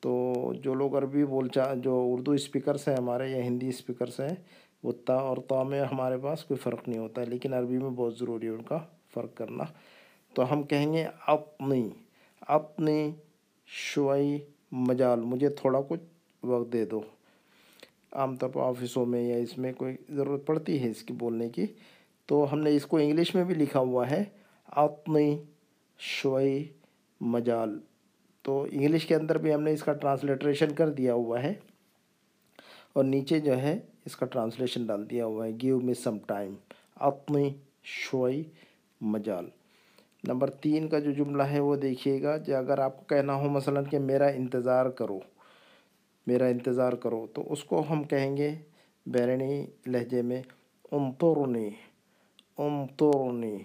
Speaker 1: تو جو لوگ عربی بول چا جو اردو اسپیکرس ہیں ہمارے یا ہندی اسپیکرس ہیں، وہ تا اور تا میں ہمارے پاس کوئی فرق نہیں ہوتا ہے، لیکن عربی میں بہت ضروری ہے ان کا فرق کرنا۔ تو ہم کہیں گے اپنی اپنی شوئی مجال، مجھے تھوڑا کچھ وقت دے دو۔ عام طور پر آفسوں میں یا اس میں کوئی ضرورت پڑتی ہے اس کی بولنے کی؟ تو ہم نے اس کو انگلش میں بھی لکھا ہوا ہے، اپنی شوئی مجال۔ تو انگلش کے اندر بھی ہم نے اس کا ٹرانسلیٹریشن کر دیا ہوا ہے اور نیچے جو ہے اس کا ٹرانسلیشن ڈال دیا ہوا ہے۔ گیو می سم ٹائم اپنی شوئی مجال۔ نمبر تین کا جو جملہ ہے وہ دیکھیے گا جو اگر آپ کو کہنا ہو مثلا کہ میرا انتظار کرو، میرا انتظار کرو، تو اس کو ہم کہیں گے بیرنی لہجے میں انطرنی انطرنی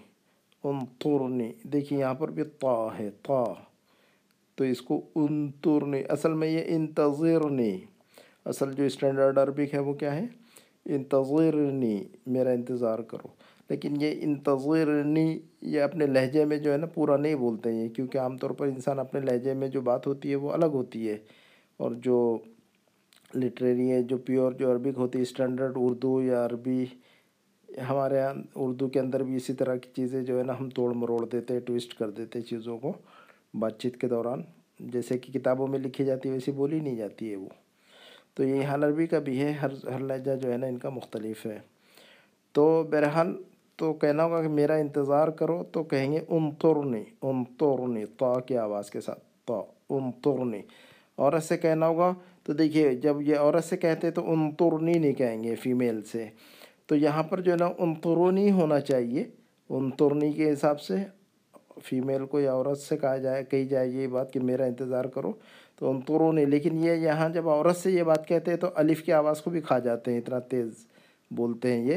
Speaker 1: انطرنی دیکھیے یہاں پر بھی طا ہے طا تو اس کو انطرنی اصل میں یہ انتظرنی۔ اصل جو اسٹینڈرڈ عربک ہے وہ کیا ہے؟ انتظرنی، میرا انتظار کرو۔ لیکن یہ انتظرنی، یہ اپنے لہجے میں جو ہے نا، پورا نہیں بولتے ہیں، کیونکہ عام طور پر انسان اپنے لہجے میں جو بات ہوتی ہے وہ الگ ہوتی ہے۔ اور جو لٹریری ہے جو پیور جو عربک ہوتی ہے، اسٹینڈرڈ اردو یا عربی، ہمارے یہاں اردو کے اندر بھی اسی طرح کی چیزیں جو ہے نا، ہم توڑ مروڑ دیتے ٹویسٹ کر دیتے چیزوں کو۔ بات چیت کے دوران، جیسے کہ کتابوں میں لکھی جاتی ہے، ویسی بولی نہیں جاتی ہے وہ۔ تو یہ حال عربی کا بھی ہے، ہر ہر لہجہ جو ہے نا، ان کا مختلف ہے۔ تو بہرحال، تو کہنا ہوگا کہ میرا انتظار کرو، تو کہیں گے انطرنی انطرنی طا کی آواز کے ساتھ طا انطرنی عورت سے کہنا ہوگا، تو دیکھیے، جب یہ عورت سے کہتے تو انطرنی نہیں کہیں گے، فیمیل سے۔ تو یہاں پر جو ہے نا انطرنی ہونا چاہیے انطرنی کے حساب سے فیمیل کو یا عورت سے کہا جائے کہی جائے یہ بات کہ میرا انتظار کرو۔ تو انطرونی لیکن یہ یہاں جب عورت سے یہ بات کہتے ہیں تو الف کی آواز کو بھی کھا جاتے ہیں، اتنا تیز بولتے ہیں یہ۔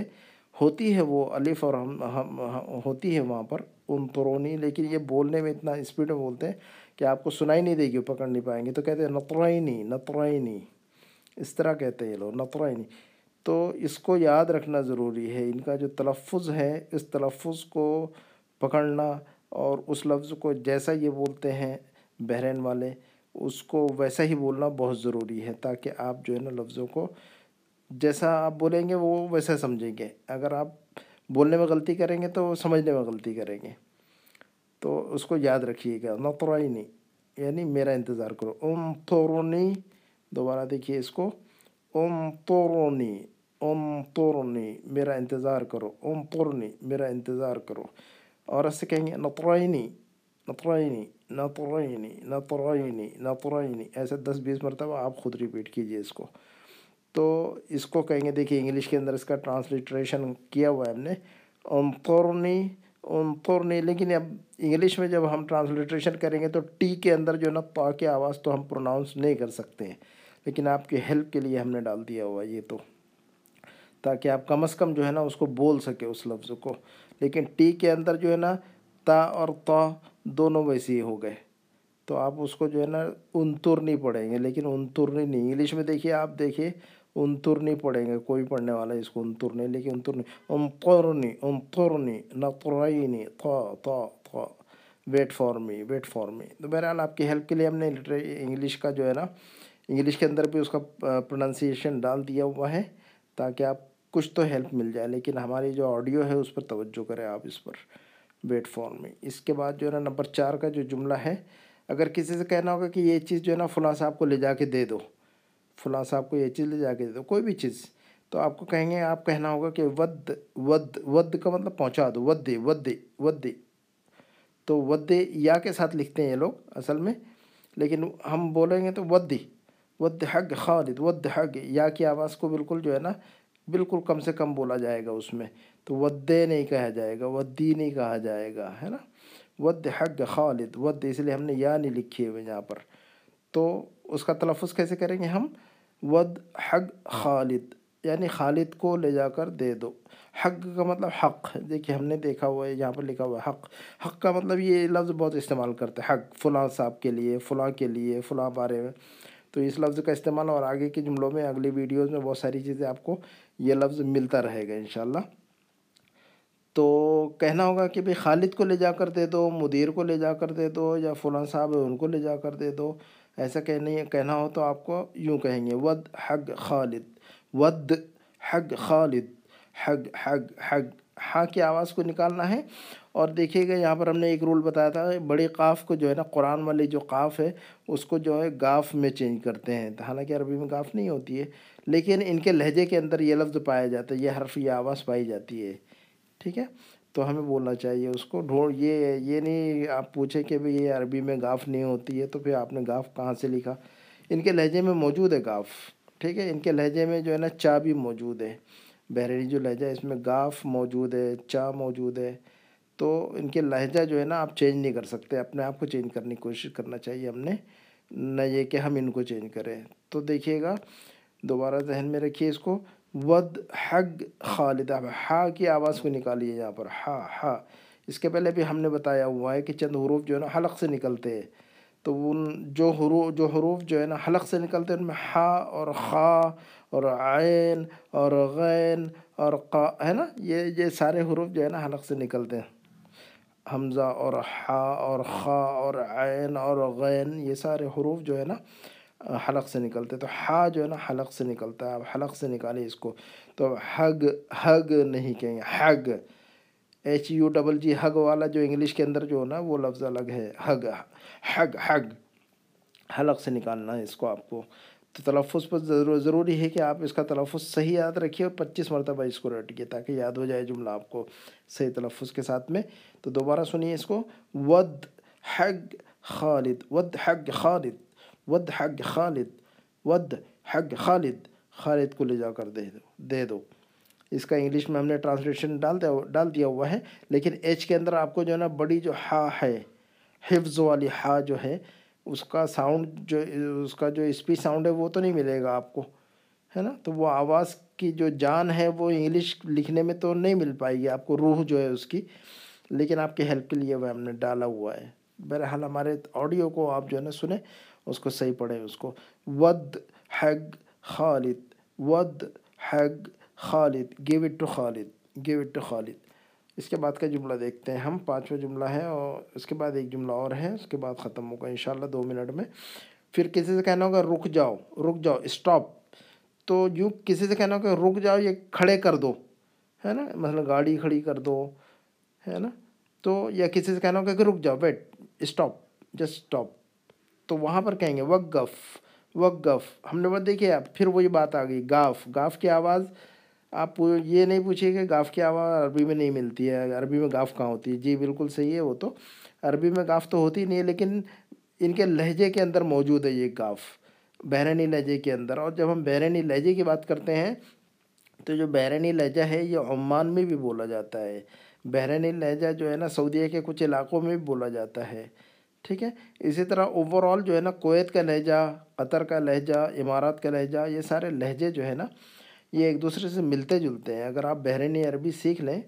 Speaker 1: ہوتی ہے وہ الف اور ہم ہوتی ہے وہاں پر انطرونی لیکن یہ بولنے میں اتنا اسپیڈ میں بولتے ہیں کہ آپ کو سنائی نہیں دے گی پکڑ نہیں پائیں گے۔ تو کہتے ہیں نطرائنی نطرائنی اس طرح کہتے ہیں یہ لوگ نطرائنی تو اس کو یاد رکھنا ضروری ہے۔ ان کا جو تلفظ ہے، اس تلفظ کو پکڑنا اور اس لفظ کو جیسا یہ بولتے ہیں بحرین والے، اس کو ویسا ہی بولنا بہت ضروری ہے تاکہ آپ جو ہے نا لفظوں کو جیسا آپ بولیں گے وہ ویسا سمجھیں گے۔ اگر آپ بولنے میں غلطی کریں گے تو سمجھنے میں غلطی کریں گے۔ تو اس کو یاد رکھیے گا نطرائنی یعنی میرا انتظار کرو۔ ام تورنی، دوبارہ دیکھیے اس کو۔ ام تورنی ام تورنی، میرا انتظار کرو۔ ام تورنی، میرا انتظار کرو۔ اور ایسے کہیں گے نطرائنی نطرینی نطرینی نطرینی نطرینی ایسے دس بیس مرتبہ آپ خود ریپیٹ کیجیے اس کو۔ تو اس کو کہیں گے، دیکھیے انگلش کے اندر اس کا ٹرانسلیٹریشن کیا ہوا ہے ہم نے۔ انطرنی انطرنی، لیکن اب انگلش میں جب ہم ٹرانسلیٹریشن کریں گے تو ٹی کے اندر جو ہے نا، پا کی آواز تو ہم پروناؤنس نہیں کر سکتے ہیں۔ لیکن آپ کے ہیلپ کے لیے ہم نے ڈال دیا ہوا یہ تو۔ تاکہ آپ کم از کم جو ہے نا، اس کو بول سکے اس لفظ کو۔ لیکن ٹی کے اندر جو ہے نا تا اور تا دونوں ویسے ہی ہو گئے۔ تو آپ اس کو جو ہے نا انتر نہیں پڑھیں گے، لیکن انتر نہیں۔ انگلش میں دیکھیے آپ دیکھیے انتر نہیں پڑھیں گے، کوئی پڑھنے والا اس کو انتر نہیں لیکن انتر نہیں انطرنی انطرنی نطرینی تھا تھا تھا wait for me wait for me تو بہرحال آپ کی ہیلپ کے لیے ہم نے انگلش کا جو ہے نا، انگلش کے اندر بھی اس کا پروننسیشن ڈال دیا ہوا ہے تاکہ آپ کچھ تو ہیلپ مل جائے، لیکن ہماری جو آڈیو ہے اس پر توجہ کریں آپ اس پر ویٹ فار می اس کے بعد جو ہے نا نمبر چار کا جو جملہ ہے، اگر کسی سے کہنا ہوگا کہ یہ چیز جو ہے نا فلاں صاحب کو لے جا کے دے دو، فلاں صاحب کو یہ چیز لے جا کے دے دو، کوئی بھی چیز، تو آپ کو کہیں گے، آپ کہنا ہوگا کہ ود ود ود کا مطلب پہنچا دو ود ود ود تو ود یا کے ساتھ لکھتے ہیں یہ لوگ اصل میں، لیکن ہم بولیں گے تو with with hug Khalid with حق۔ یا کی آواز کو بالکل جو ہے نا بالکل کم سے کم بولا جائے گا اس میں۔ تو ودے نہیں کہا جائے گا، ودی نہیں کہا جائے گا، ہے نا؟ ود حق خالد، ود، اس لیے ہم نے یا نہیں لکھی ہوئے یہاں پر۔ تو اس کا تلفظ کیسے کریں گے ہم؟ ود حق خالد یعنی خالد کو لے جا کر دے دو۔ حق کا مطلب حق، دیکھیے ہم نے دیکھا ہوا ہے، یہاں پر لکھا ہوا ہے حق۔ حق کا مطلب یہ لفظ بہت استعمال کرتے ہیں۔ حق، فلاں صاحب کے لیے، فلاں کے لیے، فلاں بارے میں۔ تو اس لفظ کا استعمال اور آگے کے جملوں میں، اگلی ویڈیوز میں بہت ساری چیزیں آپ کو یہ لفظ ملتا رہے گا انشاءاللہ۔ تو کہنا ہوگا کہ بھئی خالد کو لے جا کر دے دو، مدیر کو لے جا کر دے دو، یا فلاں صاحب ہے ان کو لے جا کر دے دو۔ ایسا کہنے، کہنا ہو تو آپ کو یوں کہیں گے، with hug Khalid, with hug خالد، حق حق حق۔ ہاں کی آواز کو نکالنا ہے۔ اور دیکھیے گا، یہاں پر ہم نے ایک رول بتایا تھا، بڑے قاف کو جو ہے نا، قرآن والی جو قاف ہے اس کو جو ہے گاف میں چینج کرتے ہیں۔ حالانکہ عربی میں گاف نہیں ہوتی ہے۔ لیکن ان کے لہجے کے اندر یہ لفظ پایا جاتا ہے، یہ حرف، یہ آواز پائی جاتی ہے، ٹھیک ہے؟ تو ہمیں بولنا چاہیے اس کو۔ ڈھونڈ، یہ یہ نہیں آپ پوچھیں کہ بھئی یہ عربی میں گاف نہیں ہوتی ہے، تو پھر آپ نے گاف کہاں سے لکھا؟ ان کے لہجے میں موجود ہے گاف، ٹھیک ہے؟ ان کے لہجے میں جو ہے نا چا بھی موجود ہے۔ بحرینی جو لہجہ ہے، اس میں گاف موجود ہے، چا موجود ہے۔ تو ان کے لہجہ جو ہے نا آپ چینج نہیں کر سکتے، اپنے آپ کو چینج کرنے کی کوشش کرنا چاہیے ہم نے، نہ یہ کہ ہم ان کو چینج کریں۔ تو دیکھیے گا دوبارہ ذہن میں رکھیے اس کو۔ ود حق خالد ہا کی آواز کو نکالیے یہاں پر۔ ہا ہا۔ اس کے پہلے بھی ہم نے بتایا ہوا ہے کہ چند حروف جو ہے نا حلق سے نکلتے ہیں۔ تو ان جو حروف جو حروف جو ہے نا حلق سے نکلتے ہیں، ان میں ہا اور خا اور عین اور غین اور قا، ہے نا؟ یہ یہ سارے حروف جو ہے نا حلق سے نکلتے ہیں۔ حمزہ اور ہا اور خا اور عین اور غین، یہ سارے حروف جو ہے نا حلق سے نکلتے تو ہا جو ہے نا، حلق سے نکلتا ہے۔ اب حلق سے نکالیں اس کو۔ تو حگ حگ نہیں کہیں گے۔ Hug. H U double G hug والا جو انگلش کے اندر جو ہے نا، وہ لفظ الگ ہے۔ حگ حگ حگ۔ حلق سے نکالنا ہے اس کو آپ کو۔ تو تلفظ پر ضروری ہے کہ آپ اس کا تلفظ صحیح یاد رکھیے اور پچیس مرتبہ اس کو رٹیے تاکہ یاد ہو جائے جملہ آپ کو صحیح تلفظ کے ساتھ میں۔ تو دوبارہ سنیے اس کو۔ With hug Khalid, with hug Khalid. With hug Khalid, with hug خالد خالد کو لے جا کر دے دو دے دو۔ اس کا انگلش میں ہم نے ٹرانسلیشن ڈال دیا ڈال دیا ہوا ہے۔ لیکن ایچ کے اندر آپ کو جو ہے نا بڑی جو ہا ہے، حفظ والی ہا جو ہے، اس کا ساؤنڈ جو، اس کا جو اسپیچ ساؤنڈ ہے وہ تو نہیں ملے گا آپ کو، ہے نا؟ تو وہ آواز کی جو جان ہے وہ انگلش لکھنے میں تو نہیں مل پائے گی، آپ کو روح جو ہے اس کی۔ لیکن آپ کے ہیلپ کے لیے وہ ہم نے ڈالا ہوا ہے۔ بہرحال ہمارے آڈیو کو آپ جو ہے نا سنیں۔ اس کو صحیح پڑھیں، اس کو۔ With hug Khalid, with hug Khalid give it to Khalid give it to Khalid. اس کے بعد کا جملہ دیکھتے ہیں ہم، پانچواں جملہ ہے اور اس کے بعد ایک جملہ اور ہے، اس کے بعد ختم ہوگا انشاءاللہ دو منٹ میں۔ پھر کسی سے کہنا ہوگا رک جاؤ رک جاؤ اسٹاپ تو یوں کسی سے کہنا ہوگا رک جاؤ، یہ کھڑے کر دو، ہے نا؟ مثلا گاڑی کھڑی کر دو، ہے نا؟ تو یا کسی سے کہنا ہوگا کہ رک جاؤ ویٹ اسٹاپ جسٹ اسٹاپ تو وہاں پر کہیں گے، وقف وقف۔ ہم نے بات دیکھیے پھر وہی بات آ گئی، گاف۔ گاف کی آواز، آپ یہ نہیں پوچھیے کہ گاف کی آواز عربی میں نہیں ملتی ہے، عربی میں گاف کہاں ہوتی ہے؟ جی بالکل صحیح ہے، وہ تو۔ عربی میں گاف تو ہوتی نہیں ہے، لیکن ان کے لہجے کے اندر موجود ہے یہ گاف، بحرینی لہجے کے اندر۔ اور جب ہم بحرینی لہجے کی بات کرتے ہیں، تو جو بحرینی لہجہ ہے، یہ عمان میں بھی بولا جاتا ہے۔ بحرینی لہجہ جو ہے نا، سعودیہ کے کچھ علاقوں میں بھی بولا جاتا ہے۔ ٹھیک ہے؟ اسی طرح اوور آل جو ہے نا، کویت کا لہجہ، قطر کا لہجہ امارات کا لہجہ، یہ سارے لہجے جو ہے نا، یہ ایک دوسرے سے ملتے جلتے ہیں۔ اگر آپ بحرینی عربی سیکھ لیں،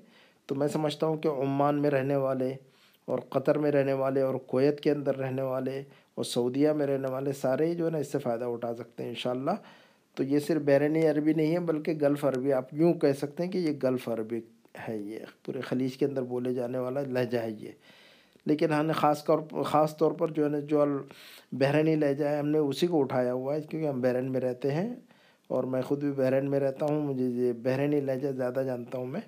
Speaker 1: تو میں سمجھتا ہوں کہ عمان میں رہنے والے اور قطر میں رہنے والے اور کویت کے اندر رہنے والے اور سعودیہ میں رہنے والے سارے ہی جو ہے نا، اس سے فائدہ اٹھا سکتے ہیں انشاءاللہ۔ تو یہ صرف بحرینی عربی نہیں ہے، بلکہ گلف عربی آپ یوں کہہ سکتے ہیں کہ یہ گلف عربی ہے، یہ پورے خلیج کے اندر بولے جانے والا لہجہ ہے یہ۔ لیکن ہم نے خاص طور خاص طور پر جو ہے نا، جو بحرینی لہجہ ہے، ہم نے اسی کو اٹھایا ہوا ہے، کیونکہ ہم بحرین میں رہتے ہیں اور میں خود بھی بحرین میں رہتا ہوں، مجھے یہ بحرینی لہجہ زیادہ جانتا ہوں میں۔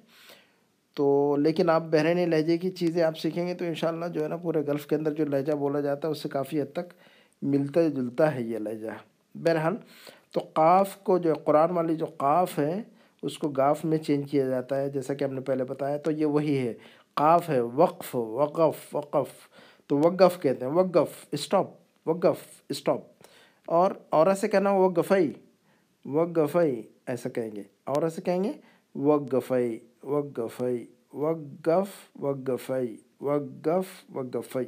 Speaker 1: تو لیکن آپ بحرینی لہجے کی چیزیں آپ سیکھیں گے تو انشاءاللہ جو ہے نا، پورے گلف کے اندر جو لہجہ بولا جاتا ہے، اس سے کافی حد تک ملتا جلتا ہے یہ لہجہ۔ بہرحال، تو قاف کو جو قرآن والی جو قاف ہے، اس کو گاف میں چینج کیا جاتا ہے، جیسا کہ ہم نے پہلے بتایا، تو یہ وہی ہے۔ قاف ہے، وقف وقف وقف، تو وقف کہتے ہیں، وقف اسٹاپ وقف اسٹاپ اور عورت سے کہنا وقفئی وقفئی ایسا کہیں گے، عورت سے کہیں گے وقفئی وقفئی وقف وقفئی وقف وقفئی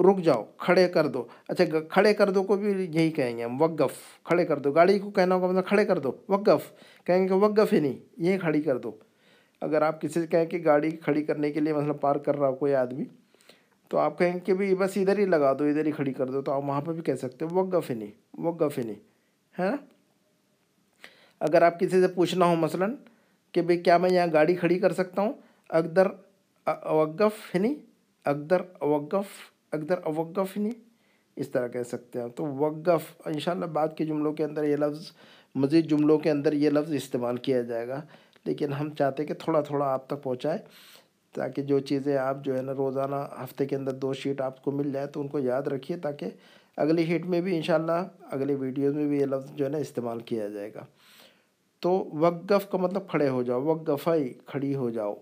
Speaker 1: رک جاؤ، کھڑے کر دو اچھا کھڑے کر دو کو بھی یہی کہیں گے ہم، وقف، کھڑے کر دو، گاڑی کو کہنا ہوگا مطلب کھڑے کر دو، وقف، کہیں گے کہ وقف ہی نہیں یہ کھڑی کر دو اگر آپ کسی سے کہیں کہ گاڑی کھڑی کرنے کے لیے مطلب پارک کر رہا ہو کوئی آدمی، تو آپ کہیں کہ بھی بس ادھر ہی لگا دو، ادھر ہی کھڑی کر دو، تو آپ وہاں پہ بھی کہہ سکتے ہو، وقف ہی نہیں، وقف ہی نہیں، ہے نا؟ اگر آپ کسی سے پوچھنا ہو مثلا کہ بھئی کیا میں یہاں گاڑی کھڑی کر سکتا ہوں؟ اقدر اوقف ہی نہیں، اقدر اوقف اقدر اوقف ہی نہیں، اس طرح کہہ سکتے ہیں تو وقف، انشاءاللہ بعد کے جملوں کے اندر یہ لفظ، مزید جملوں کے اندر یہ لفظ استعمال کیا جائے گا۔ لیکن ہم چاہتے کہ تھوڑا تھوڑا آپ تک پہنچائے تاکہ جو چیزیں آپ جو ہے نا روزانہ ہفتے کے اندر دو شیٹ آپ کو مل جائے تو ان کو یاد رکھیے تاکہ اگلی شیٹ میں بھی انشاءاللہ اگلی ویڈیوز میں بھی یہ لفظ جو ہے نا استعمال کیا جائے گا۔ تو وقف کا مطلب کھڑے ہو جاؤ، وقفائی کھڑی ہو جاؤ،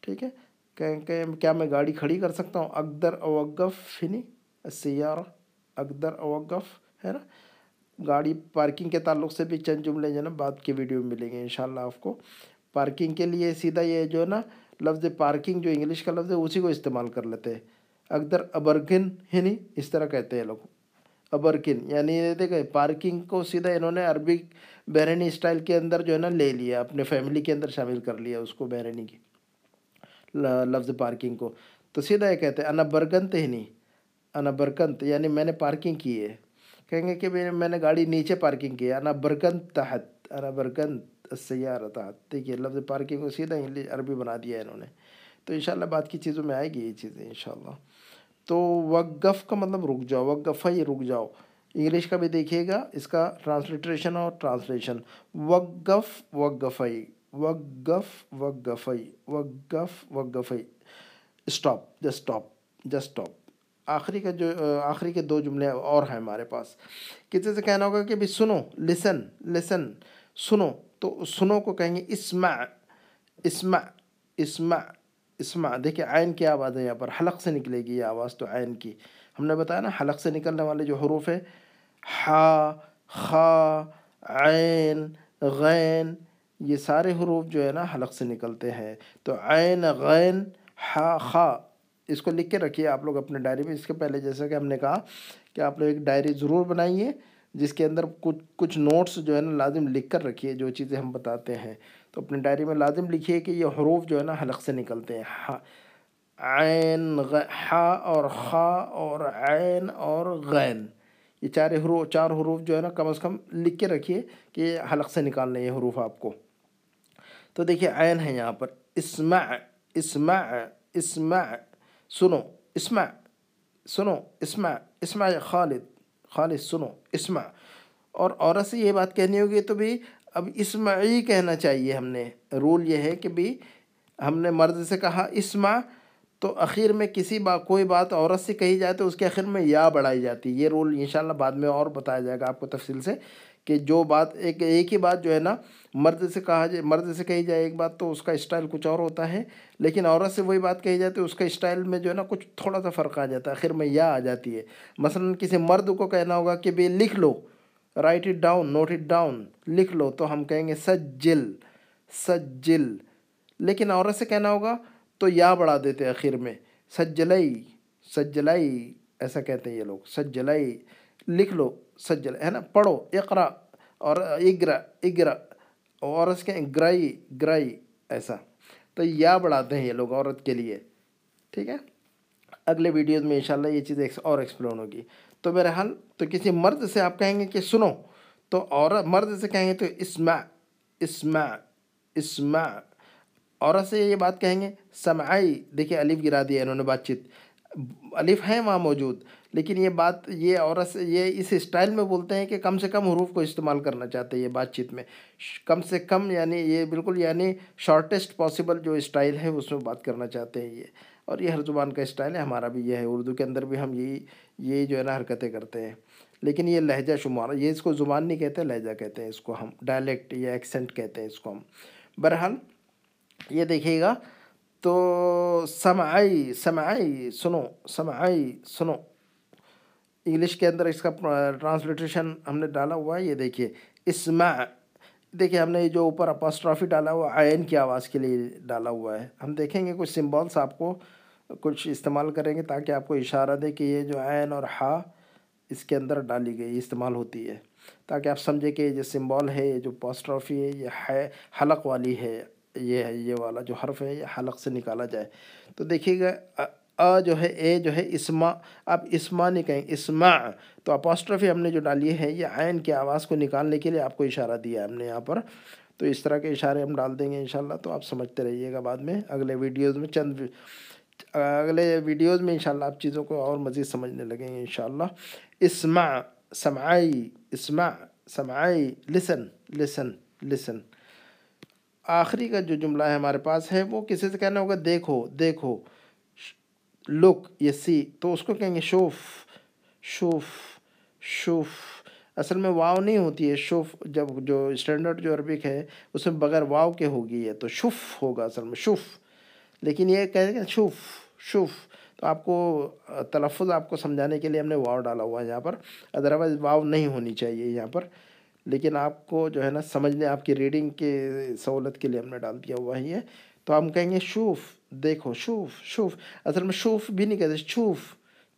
Speaker 1: ٹھیک ہے؟ کہ کہ کیا میں گاڑی کھڑی کر سکتا ہوں؟ اقدر اوقف فنی سیارہ اقدر اوقف، ہے نا؟ گاڑی پارکنگ کے تعلق سے بھی چند جملے جو ہے نا بعد کے ویڈیو میں ملیں گے انشاءاللہ آپ کو۔ پارکنگ کے لیے سیدھا یہ جو ہے نا لفظ پارکنگ جو انگلش کا لفظ ہے، اسی کو استعمال کر لیتے ہیں۔ اقدر ابرگن ہے یعنی نہیں اس طرح کہتے ہیں لوگ۔ ابرکن یعنی دیکھیں پارکنگ کو سیدھا انہوں نے عربی بحرینی اسٹائل کے اندر جو ہے نا لے لیا، اپنے فیملی کے اندر شامل کر لیا اس کو بحرینی کی۔ لفظ پارکنگ کو۔ تو سیدھا یہ کہتے ہیں، انا برگنت ہی نہیں انا برکنت یعنی میں نے پارکنگ کی ہے۔ کہیں گے کہ میں نے گاڑی نیچے پارکنگ کی ہے، انا برگنت تحت، انا برگنت سیارہ تحت۔ دیکھیے، لفظ پارکنگ کو سیدھا انگلش عربی بنا دیا ہے انہوں نے۔ تو انشاءاللہ بعد کی چیزوں میں آئے گی یہ چیزیں انشاءاللہ۔ تو وقف کا مطلب رک جاؤ وقف ہی رک جاؤ۔ انگلش کا بھی دیکھیے گا، اس کا ٹرانسلیٹریشن اور ٹرانسلیشن وقف وقفئی وقف وقفئی وقف وقفئی stop just stop just stop آخری کا جو، آخری کے دو جملے اور ہیں ہمارے پاس۔ کسی سے کہنا ہوگا کہ بھی سنو لسن لسن سنو، تو سنو کو کہیں گے اسمع اسمع اسمع اسمع۔ دیکھیں عین کی آواز ہے یہاں پر، حلق سے نکلے گی یہ آواز تو عین کی۔ ہم نے بتایا نا، حلق سے نکلنے والے جو حروف ہے ہا، خا، عین، غین، یہ سارے حروف جو ہے نا، حلق سے نکلتے ہیں۔ تو عین، غین، ہا، خا۔ اس کو لکھ کے رکھیے آپ لوگ اپنے ڈائری میں۔ اس کے پہلے جیسا کہ ہم نے کہا کہ آپ لوگ ایک ڈائری ضرور بنائیے، جس کے اندر کچھ کچھ نوٹس جو ہے نا لازم لکھ کر رکھیے جو چیزیں ہم بتاتے ہیں۔ تو اپنی ڈائری میں لازم لکھیے کہ یہ حروف جو ہے نا حلق سے نکلتے ہیں۔ عین ہا اور خا اور عین اور غین۔ یہ چار حروف چار حروف جو ہے نا کم از کم لکھ کے رکھیے کہ یہ حلق سے نکالنے یہ حروف آپ کو۔ تو دیکھیے عین ہے یہاں پر۔ اسمع اسمع اسمع سنو، اسمع سنو، اسمع اسمع خالد خالد سنو، اسمع۔ اور عورت سے یہ بات کہنی ہوگی تو بھی اب اسمعی کہنا چاہیے ہم نے۔ رول یہ ہے کہ بھی ہم نے مرد سے کہا اسمع، تو اخیر میں کسی با، کوئی بات عورت سے کہی جائے تو اس کے آخر میں یا بڑھائی جاتی۔ ہے یہ رول انشاءاللہ بعد میں اور بتایا جائے گا آپ کو تفصیل سے۔ کہ جو بات ایک ایک ہی بات جو ہے نا مرد سے کہا جائے، مرد سے کہی جائے ایک بات تو اس کا اسٹائل کچھ اور ہوتا ہے، لیکن عورت سے وہی بات کہی جاتی ہے اس کا اسٹائل میں جو ہے نا کچھ تھوڑا سا فرق آ جاتا ہے، آخر میں یا آ جاتی ہے۔ مثلاً کسی مرد کو کہنا ہوگا کہ بھائی لکھ لو write it down note it down لکھ لو، تو ہم کہیں گے سجل سجل۔ لیکن عورت سے کہنا ہوگا تو یا بڑھا دیتے آخر میں سجلئی سجلائی، ایسا کہتے ہیں یہ لوگ، سجلائی، لکھ لو۔ سجل، ہے نا؟ پڑھو اقرا اور اگرا اگرا اور اس کے گرائی گرائی ایسا۔ تو یا بڑھاتے ہیں یہ لوگ عورت کے لیے، ٹھیک ہے؟ اگلے ویڈیوز میں انشاءاللہ یہ چیز اور ایکسپلون ہوگی۔ تو بہرحال، تو کسی مرد سے آپ کہیں گے کہ سنو، تو عورت، مرد سے کہیں گے تو اسمع اسمع اسمع۔ عورت سے یہ بات کہیں گے، سمعی دیکھیں الف گرا دیا انہوں نے بات چیت۔ الف ہے وہاں موجود۔ لیکن یہ بات، یہ عورت یہ اس اسٹائل میں بولتے ہیں کہ کم سے کم حروف کو استعمال کرنا چاہتے ہیں یہ بات چیت میں کم سے کم یعنی یہ بالکل یعنی شارٹیسٹ پاسبل جو اسٹائل ہے اس میں بات کرنا چاہتے ہیں یہ۔ اور یہ ہر زبان کا اسٹائل ہے، ہمارا بھی یہ ہے۔ اردو کے اندر بھی ہم یہی یہ جو ہے نا حرکتیں کرتے ہیں۔ لیکن یہ لہجہ شمار، یہ اس کو زبان نہیں کہتے، لہجہ کہتے ہیں اس کو ہم۔ ڈائلیکٹ یا ایکسنٹ کہتے ہیں اس کو ہم۔ بہرحال یہ دیکھیے گا تو سمعی سمعی، سنو سمعی، سنو۔ انگلش کے اندر اس کا ٹرانسلیٹریشن ہم نے ڈالا ہوا ہے، یہ دیکھیے اسمع دیکھیے ہم نے جو اوپر اپاسٹرافی ڈالا ہوا، عین کی آواز کے لیے ڈالا ہوا ہے۔ ہم دیکھیں گے کچھ سمبولس آپ کو کچھ استعمال کریں گے تاکہ آپ کو اشارہ دے کہ یہ جو عین اور ہا اس کے اندر ڈالی گئی استعمال ہوتی ہے۔ تاکہ آپ سمجھیں کہ یہ جو سمبول ہے، یہ جو پاسٹرافی ہے، یہ ہے، حلق والی ہے، یہ ہے، یہ والا جو حرف ہے، یہ حلق سے نکالا جائے۔ تو دیکھیے گا ا جو ہے اے جو ہے اسما اب اسما نہیں کہیں اسما تو اپاسٹرفی ہم نے جو ڈالی ہے، یہ عین کی آواز کو نکالنے کے لیے آپ کو اشارہ دیا ہے ہم نے یہاں پر۔ تو اس طرح کے اشارے ہم ڈال دیں گے انشاءاللہ، تو آپ سمجھتے رہیے گا بعد میں۔ اگلے ویڈیوز میں چند اگلے ویڈیوز میں انشاءاللہ آپ چیزوں کو اور مزید سمجھنے لگیں گے انشاءاللہ۔ اسمع سمعی اسمع سمعی لسن لسن لسن۔ آخری کا جو جملہ ہے ہمارے پاس ہے، وہ کسی سے کہنا ہوگا؟ دیکھو دیکھو۔ لک یہ سی تو اس کو کہیں گے شوف شوف شوف۔ اصل میں واو نہیں ہوتی ہے، شوف جب جو اسٹینڈرڈ جو عربک ہے، اس میں بغیر واو کے ہوگی ہے تو شف ہوگا اصل میں شف لیکن یہ کہہ گے شوف شوف۔ تو آپ کو تلفظ آپ کو سمجھانے کے لیے ہم نے واو ڈالا ہوا ہے یہاں پر۔ ادروائز واو نہیں ہونی چاہیے یہاں پر۔ لیکن آپ کو جو ہے نا، سمجھنے، آپ کی ریڈنگ کے سہولت کے لیے ہم نے ڈال دیا ہوا ہی ہے تو ہم کہیں گے شوف۔ دیکھو، شوف شوف، اصل میں شوف بھی نہیں کہتے چھوف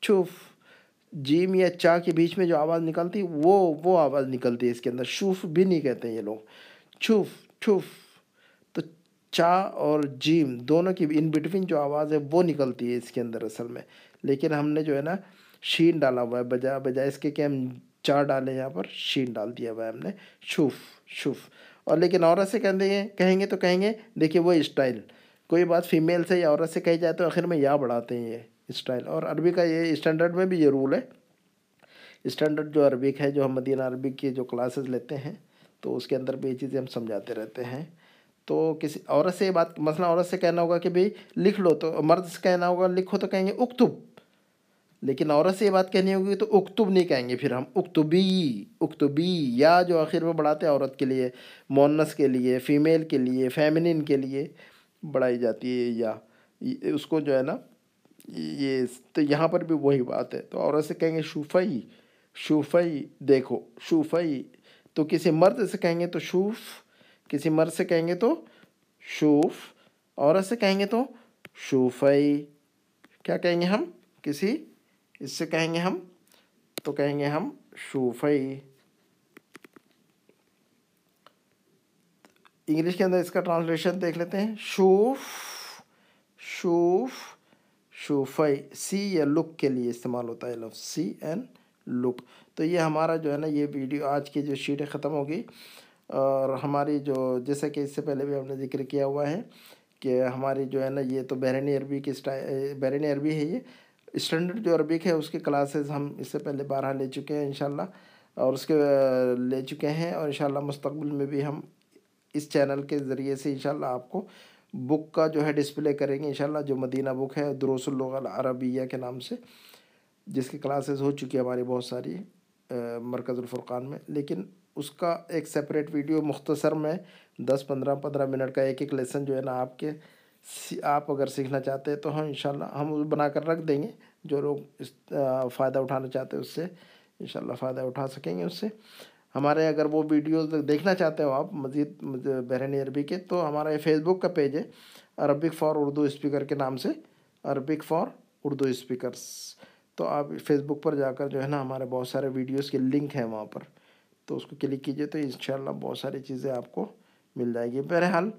Speaker 1: چھوف جیم یا چا کے بیچ میں جو آواز نکلتی، وہ وہ آواز نکلتی ہے اس کے اندر، شوف بھی نہیں کہتے ہیں یہ لوگ۔ چھوف چھوف تو چا اور جیم دونوں کی ان بٹوین جو آواز ہے وہ نکلتی ہے اس کے اندر اصل میں۔ لیکن ہم نے جو ہے نا شین ڈالا ہوا ہے بجائے بجائے اس کے کہ ہم چا ڈالیں یہاں پر، شین ڈال دیا ہوا ہے ہم نے۔ شوف شوف۔ اور لیکن عورت سے کہیں گے کہیں گے تو کہیں گے، دیکھیے وہ اسٹائل۔ کوئی بات فیمیل سے یا عورت سے کہی جائے تو آخر میں یا بڑھاتے ہیں یہ اسٹائل اور عربی کا یہ اسٹینڈرڈ میں بھی یہ رول ہے. اسٹینڈرڈ جو عربک ہے، جو ہم مدینہ عربک کی جو کلاسز لیتے ہیں، تو اس کے اندر بھی یہ چیزیں ہم سمجھاتے رہتے ہیں. تو کسی عورت سے یہ بات، مثلا عورت سے کہنا ہوگا کہ بھئی لکھ لو تو، مرد سے کہنا ہوگا لکھو تو کہیں گے اکتب لیکن عورت سے یہ بات کہنی ہوگی تو اکتب نہیں کہیں گے، پھر ہم اکتبی اکتبی یا جو آخر میں بڑھاتے ہیں عورت کے لیے، مونس کے لیے فیمیل کے لیے فیمنن کے لیے. بڑھائی جاتی ہے یا اس کو جو ہے نا، یہ تو یہاں پر بھی وہی بات ہے۔ تو عورت سے کہیں گے شوفئی شوفئی دیکھو شوفئی تو کسی مرد سے کہیں گے تو شوف، کسی مرد سے کہیں گے تو شوف، عورت سے کہیں گے تو شوفئی کیا کہیں گے ہم؟ کسی، اس سے کہیں گے ہم؟ تو کہیں گے ہم شوفئی انگلش کے اندر اس کا ٹرانسلیشن دیکھ لیتے ہیں۔ شوف شوف شوفئی سی یا لک کے لیے استعمال ہوتا ہے لفظ۔ See and look. تو یہ ہمارا جو ہے نا، یہ ویڈیو آج کی جو شیٹ ختم ہوگی اور ہماری جو، جیسا کہ اس سے پہلے بھی ہم نے ذکر کیا ہوا ہے کہ ہماری جو ہے نا، یہ تو بحرینی عربی کی بحرینی عربی ہے یہ۔ اسٹینڈرڈ جو عربک ہے اس کی کلاسز ہم اس سے پہلے بارہ لے چکے ہیں انشاءاللہ۔ اور اس کے، لے چکے ہیں اور انشاءاللہ مستقبل میں بھی ہم اس چینل کے ذریعے سے انشاءاللہ آپ کو بک کا جو ہے ڈسپلے کریں گے، انشاءاللہ جو مدینہ بک ہے، دروس اللغہ العربیہ کے نام سے، جس کی کلاسز ہو چکی ہے ہماری بہت ساری مرکز الفرقان میں۔ لیکن اس کا ایک سیپریٹ ویڈیو مختصر میں دس، پندرہ پندرہ منٹ کا ایک ایک لیسن جو ہے نا آپ کے آپ اگر سیکھنا چاہتے ہیں تو ہم انشاءاللہ ہم بنا کر رکھ دیں گے۔ جو لوگ اس فائدہ اٹھانا چاہتے ہیں اس سے انشاءاللہ فائدہ اٹھا سکیں گے اس سے۔ ہمارے اگر وہ ویڈیوز دیکھنا چاہتے ہو آپ، مزید، بحرین عربی کے، تو ہمارا یہ فیس بک کا پیج ہے عربک فار اردو اسپیکر کے نام سے عربک فار اردو اسپیکرس تو آپ فیس بک پر جا کر جو ہے نا، ہمارے بہت سارے ویڈیوز کے لنک ہیں وہاں پر۔ تو اس کو کلک کیجیے تو انشاءاللہ بہت ساری چیزیں آپ کو مل جائے گی۔ بہرحال،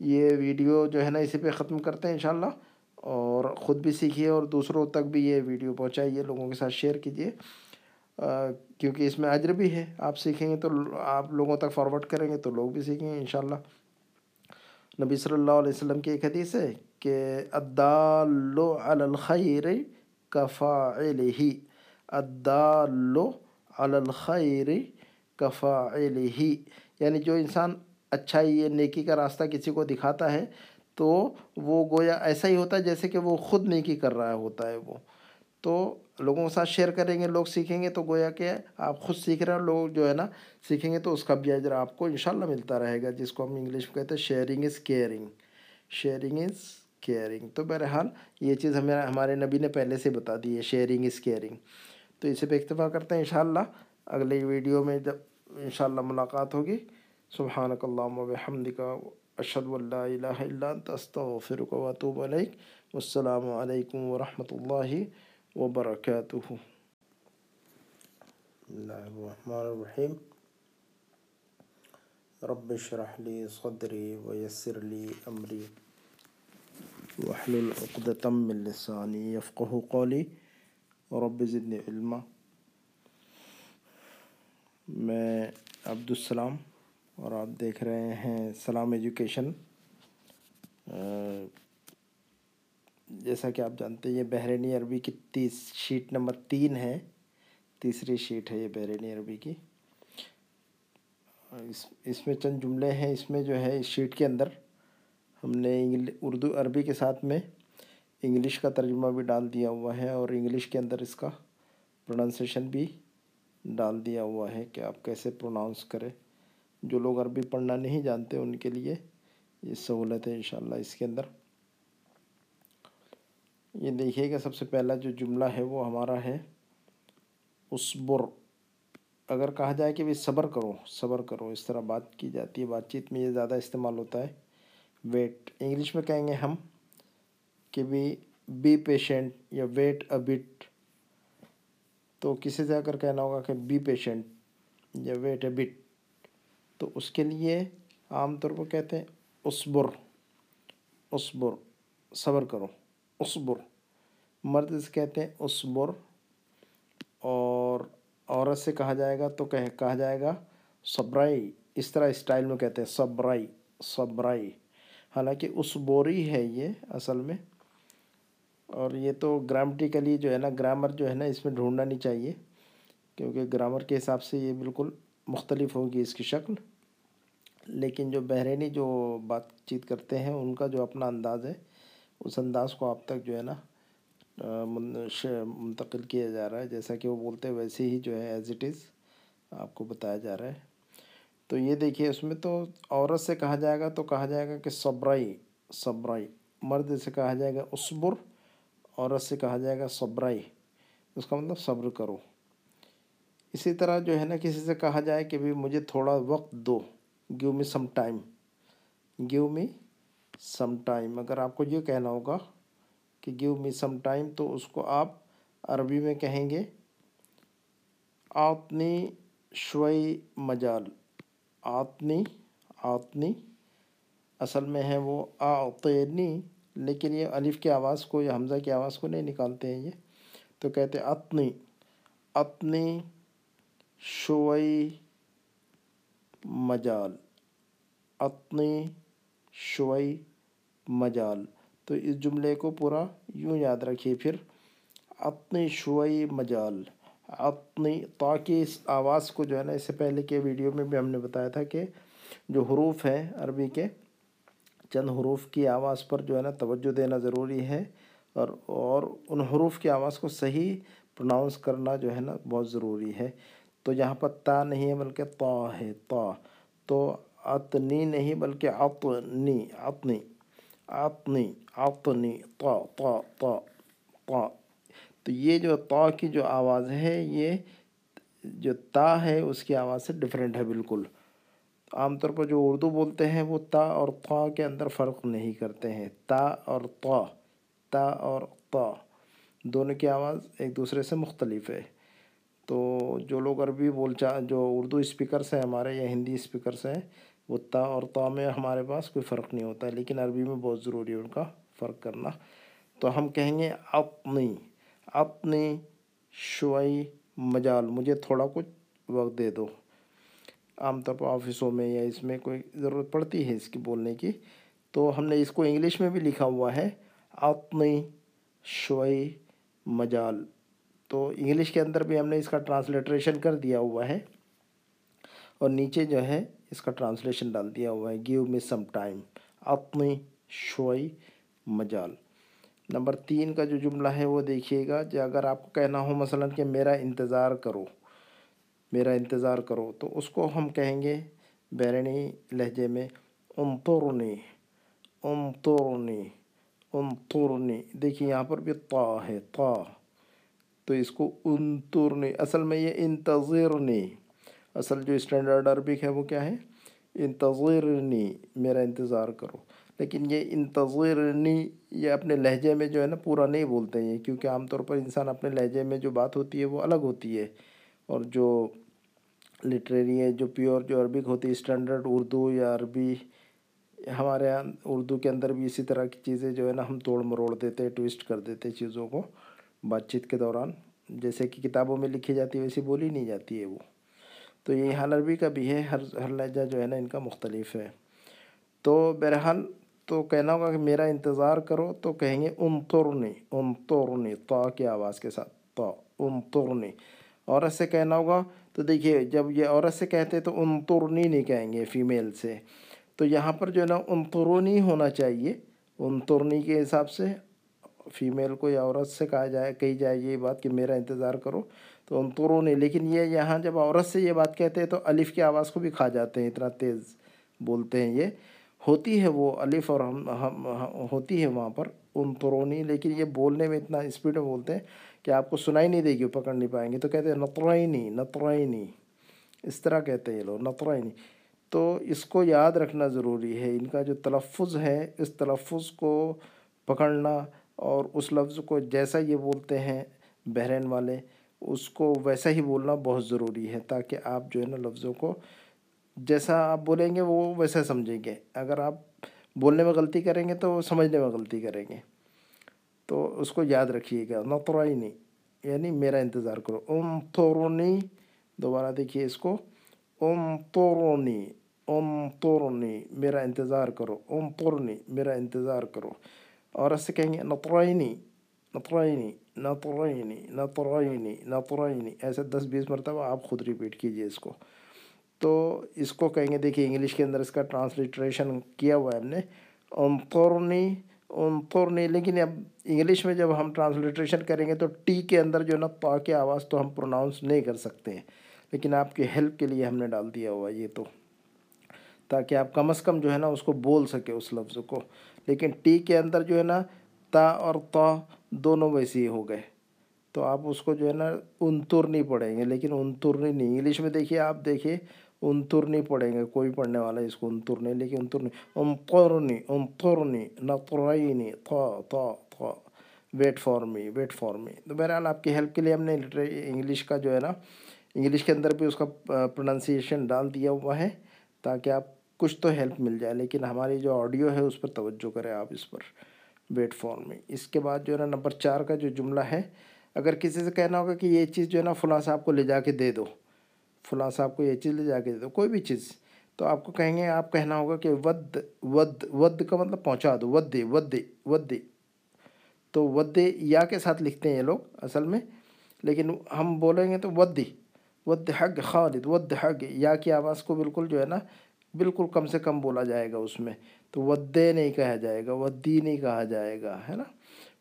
Speaker 1: یہ ویڈیو جو ہے نا، اسی پہ ختم کرتے ہیں انشاءاللہ۔ اور خود بھی سیکھیے اور دوسروں تک بھی یہ ویڈیو پہنچائیے، لوگوں کے ساتھ شیئر کیجیے کیونکہ اس میں اجر بھی ہے۔ آپ سیکھیں گے تو آپ لوگوں تک فارورڈ کریں گے تو لوگ بھی سیکھیں گے انشاءاللہ۔ نبی صلی اللہ علیہ وسلم کی ایک حدیث ہے کہ الدال علی الخیر کفاعلہ الدال علی الخیر کفاعلہ۔ یعنی جو انسان اچھائی یا نیکی کا راستہ کسی کو دکھاتا ہے تو وہ گویا ایسا ہی ہوتا ہے جیسے کہ وہ خود نیکی کر رہا ہوتا ہے وہ۔ تو لوگوں کے ساتھ شیئر کریں گے، لوگ سیکھیں گے تو گویا کہ آپ خود سیکھ رہے ہیں، لوگ جو ہے نا سیکھیں گے تو اس کا بھی اجر آپ کو انشاءاللہ ملتا رہے گا، جس کو ہم انگلش میں کہتے ہیں sharing is caring sharing is caring تو بہرحال یہ چیز ہمیں، ہمارے نبی نے پہلے سے بتا دی ہے شیئرنگ از کیئرنگ تو اسے پہ اکتفا کرتے ہیں انشاءاللہ اگلی ویڈیو میں جب انشاءاللہ ملاقات ہوگی۔ سبحانک اللہم و بحمدک اشہد و الہ الا انت، استغفرک و اتوب علیک۔ والسلام علیکم ورحمۃ اللہ وبرکاتہ۔ اللہ الرحمن الرحیم۔ رب اشرح لی صدری ویسر لی امری۔ واحلل عقدة من لسانی یفقہ قولی۔ رب زدنی علما۔ میں عبدالسلام اور آپ دیکھ رہے ہیں سلام ایجوکیشن۔ جیسا کہ آپ جانتے ہیں، یہ بحرینی عربی کی تیس، شیٹ نمبر تین ہے۔ تیسری شیٹ ہے یہ بحرینی عربی کی۔ اس اس میں چند جملے ہیں۔ اس میں جو ہے، اس شیٹ کے اندر ہم نے اردو عربی کے ساتھ میں انگلش کا ترجمہ بھی ڈال دیا ہوا ہے اور انگلش کے اندر اس کا پروننسیشن بھی ڈال دیا ہوا ہے کہ آپ کیسے پروناؤنس کریں۔ جو لوگ عربی پڑھنا نہیں جانتے، ان کے لیے یہ سہولت ہے انشاءاللہ اس کے اندر۔ یہ دیکھیے گا سب سے پہلا جو جملہ ہے وہ ہمارا ہے اسبر اگر کہا جائے کہ بھی صبر کرو صبر کرو۔ اس طرح بات کی جاتی ہے، بات چیت میں یہ زیادہ استعمال ہوتا ہے۔ ویٹ۔ انگلش میں کہیں گے ہم کہ بھی بی پیشنٹ یا ویٹ اے بٹ تو کسی سے اگر کہنا ہوگا کہ بی پیشنٹ یا ویٹ اے بٹ تو اس کے لیے عام طور پر کہتے ہیں اسبر اسبر صبر کرو۔ اسبر مرد سے کہتے ہیں اسبر اور عورت سے کہا جائے گا تو کہا جائے گا صبرائی۔ اس طرح اسٹائل میں کہتے ہیں صبرائی صبرائی۔ حالانکہ اسبوری ہے یہ اصل میں۔ اور یہ تو گرامٹیکلی جو ہے نا، گرامر جو ہے نا، اس میں ڈھونڈنا نہیں چاہیے، کیونکہ گرامر کے حساب سے یہ بالکل مختلف ہوگی اس کی شکل۔ لیکن جو بحرینی جو بات چیت کرتے ہیں، ان کا جو اپنا انداز ہے اس انداز کو آپ تک جو ہے نا منتقل کیا جا رہا ہے۔ جیسا کہ وہ بولتے ہیں، ویسے ہی جو ہے ایز اٹ از آپ کو بتایا جا رہا ہے۔ تو یہ دیکھیے، اس میں تو عورت سے کہا جائے گا تو کہا جائے گا کہ صبرائی صبرائی۔ مرد سے کہا جائے گا اسبر عورت سے کہا جائے گا صبرائی۔ اس کا مطلب صبر کرو۔ اسی طرح جو ہے نا، کسی سے کہا جائے کہ بھی مجھے تھوڑا وقت دو، give me some time. Give me some time اگر آپ کو یہ کہنا ہوگا کہ گیو می سم ٹائم تو اس کو آپ عربی میں کہیں گے، آتنی شوئی مجال، آتنی آتنی، اصل میں ہے وہ آتنی، لیکن یہ الف کی آواز کو یا حمزہ کی آواز کو نہیں نکالتے ہیں یہ، تو کہتے اتنی اتنی شوئی مجال اتنی شوئی مجال۔ تو اس جملے کو پورا یوں یاد رکھیے۔ پھر اتنی شوئی مجال۔ اتنی تاکہ اس آواز کو جو ہے نا، اس سے پہلے کے ویڈیو میں بھی ہم نے بتایا تھا کہ جو حروف ہیں عربی کے، چند حروف کی آواز پر جو ہے نا، توجہ دینا ضروری ہے۔ اور اور ان حروف کی آواز کو صحیح پروناؤنس کرنا جو ہے نا، بہت ضروری ہے۔ تو یہاں پر تا نہیں ہے، بلکہ تا ہے، تا۔ تو اتنی نہیں بلکہ اطنی اطنی اطنی اطنی تا تا تا تا تو یہ جو تا کی جو آواز ہے، یہ جو تا ہے، اس کی آواز سے ڈفرینٹ ہے بالکل۔ عام طور پر جو اردو بولتے ہیں، وہ تا اور تا کے اندر فرق نہیں کرتے ہیں۔ تا اور تا تا اور تا دونوں کی آواز ایک دوسرے سے مختلف ہے۔ تو جو لوگ عربی بول چا، جو اردو اسپیکرس ہیں، ہمارے یا ہندی اسپیکرس ہیں وہ تا اور تا میں ہمارے پاس کوئی فرق نہیں ہوتا ہے، لیکن عربی میں بہت ضروری ہے ان کا فرق کرنا۔ تو ہم کہیں گے اپنی اپنی شوئی مجال، مجھے تھوڑا کچھ وقت دے دو۔ عام طور پر آفسوں میں یا اس میں کوئی ضرورت پڑتی ہے اس کی بولنے کی؟ تو ہم نے اس کو انگلش میں بھی لکھا ہوا ہے، اپنی شوئی مجال۔ تو انگلش کے اندر بھی ہم نے اس کا ٹرانسلیٹریشن کر دیا ہوا ہے۔ اور نیچے جو ہے اس کا ٹرانسلیشن ڈال دیا ہوا ہے۔ گیو می سم ٹائم اپنی شوئی مجال۔ نمبر تین کا جو جملہ ہے وہ دیکھیے گا جو اگر آپ کو کہنا ہو مثلا کہ میرا انتظار کرو، میرا انتظار کرو، تو اس کو ہم کہیں گے بیرنی لہجے میں انطرنی انطرنی انطرنی دیکھیے یہاں پر بھی طا ہے طا تو اس کو انطرنی، اصل میں یہ انتظرنی۔ اصل جو اسٹینڈرڈ عربک ہے وہ کیا ہے؟ انتظرنی، میرا انتظار کرو۔ لیکن یہ انتظرنی، یہ اپنے لہجے میں جو ہے نا، پورا نہیں بولتے ہیں، کیونکہ عام طور پر انسان اپنے لہجے میں جو بات ہوتی ہے وہ الگ ہوتی ہے۔ اور جو لٹریری ہے جو پیور جو عربک ہوتی ہے اسٹینڈرڈ اردو یا عربی، ہمارے یہاں اردو کے اندر بھی اسی طرح کی چیزیں جو ہے نا، ہم توڑ مروڑ دیتے ٹویسٹ کر دیتے چیزوں کو۔ بات چیت کے دوران، جیسے کہ کتابوں میں لکھی جاتی ہے، ویسی بولی نہیں جاتی ہے وہ۔ تو یہ حال عربی کا بھی ہے، ہر ہر لہجہ جو ہے نا، ان کا مختلف ہے۔ تو بہرحال تو کہنا ہوگا کہ میرا انتظار کرو تو کہیں گے انطرنی انطرنی طا کی آواز کے ساتھ طا انطرنی۔ عورت سے کہنا ہوگا تو دیکھیے، جب یہ عورت سے کہتے تو انطرنی نہیں کہیں گے فیمیل سے۔ تو یہاں پر جو ہے نا، انطرنی ہونا چاہیے۔ انطرنی کے حساب سے فیمیل کو یا عورت سے کہا جائے، کہی جائے یہ بات کہ میرا انتظار کرو۔ تو انطرونی لیکن یہ یہاں جب عورت سے یہ بات کہتے ہیں تو الف کی آواز کو بھی کھا جاتے ہیں، اتنا تیز بولتے ہیں یہ۔ ہوتی ہے وہ الف اور ہم ہم ہوتی ہے وہاں پر انطرونی لیکن یہ بولنے میں اتنا اسپیڈ میں بولتے ہیں کہ آپ کو سنائی نہیں دے گی پکڑ نہیں پائیں گے تو کہتے ہیں نطرائنی نطرائنی اس طرح کہتے ہیں یہ لوگ نطرائنی تو اس کو یاد رکھنا ضروری ہے۔ ان کا جو تلفظ ہے، اس تلفظ کو پکڑنا اور اس لفظ کو جیسا یہ بولتے ہیں بحرین والے اس کو ویسا ہی بولنا بہت ضروری ہے تاکہ آپ جو ہے نا لفظوں کو جیسا آپ بولیں گے وہ ویسا سمجھیں گے۔ اگر آپ بولنے میں غلطی کریں گے تو سمجھنے میں غلطی کریں گے۔ تو اس کو یاد رکھیے گا نطرائنی یعنی میرا انتظار کرو۔ ام تورنی دوبارہ دیکھیے اس کو۔ ام تورنی ام تورنی میرا انتظار کرو۔ ام تورنی میرا انتظار کرو۔ اور ایسے کہیں گے نطرائنی نطرائنی نطرائنی نطرائنی نطرائنی ایسے دس بیس مرتبہ آپ خود ریپیٹ کیجیے اس کو۔ تو اس کو کہیں گے، دیکھیے انگلش کے اندر اس کا ٹرانسلیٹریشن کیا ہوا ہے ہم نے۔ انطرنی انطرنی، لیکن اب انگلش میں جب ہم ٹرانسلیٹریشن کریں گے تو ٹی کے اندر جو ہے نا پا کی آواز تو ہم پروناؤنس نہیں کر سکتے ہیں۔ لیکن آپ کی ہیلپ کے لیے ہم نے ڈال دیا ہوا یہ تو۔ تاکہ آپ کم از کم جو ہے نا اس کو بول سکے اس لفظ کو۔ لیکن ٹی کے اندر جو ہے نا تا اور تا دونوں ویسے ہی ہو گئے۔ تو آپ اس کو جو ہے نا انتر نہیں پڑھیں گے، لیکن انتر نہیں انگلش میں دیکھیے، آپ دیکھیے انتر نہیں پڑھیں گے، کوئی پڑھنے والا اس کو انتر نہیں، لیکن انتر نہیں۔ انطرنی انطرنی نطرائنی تھا تھا تھا wait for me wait for me تو بہرحال آپ کی ہیلپ کے لیے ہم نے انگلش کا جو ہے نا انگلش کے اندر بھی اس کا پروننسیشن ڈال دیا ہوا ہے، تاکہ آپ کچھ تو ہیلپ مل جائے، لیکن ہماری جو آڈیو ہے اس پر توجہ کریں آپ اس پر۔ ویٹ فار می اس کے بعد جو ہے نا نمبر چار کا جو جملہ ہے، اگر کسی سے کہنا ہوگا کہ یہ چیز جو ہے نا فلاں صاحب کو لے جا کے دے دو، فلاں صاحب کو یہ چیز لے جا کے دے دو، کوئی بھی چیز، تو آپ کو کہیں گے، آپ کہنا ہوگا کہ ود ود ود کا مطلب پہنچا دو ود ود ود تو ود یا کے ساتھ لکھتے ہیں یہ لوگ اصل میں، لیکن ہم بولیں گے تو with with hug Khalid with حق۔ یا کی آواز کو بالکل جو ہے نا بالکل کم سے کم بولا جائے گا اس میں۔ تو ودے نہیں کہا جائے گا، ودی نہیں کہا جائے گا، ہے نا؟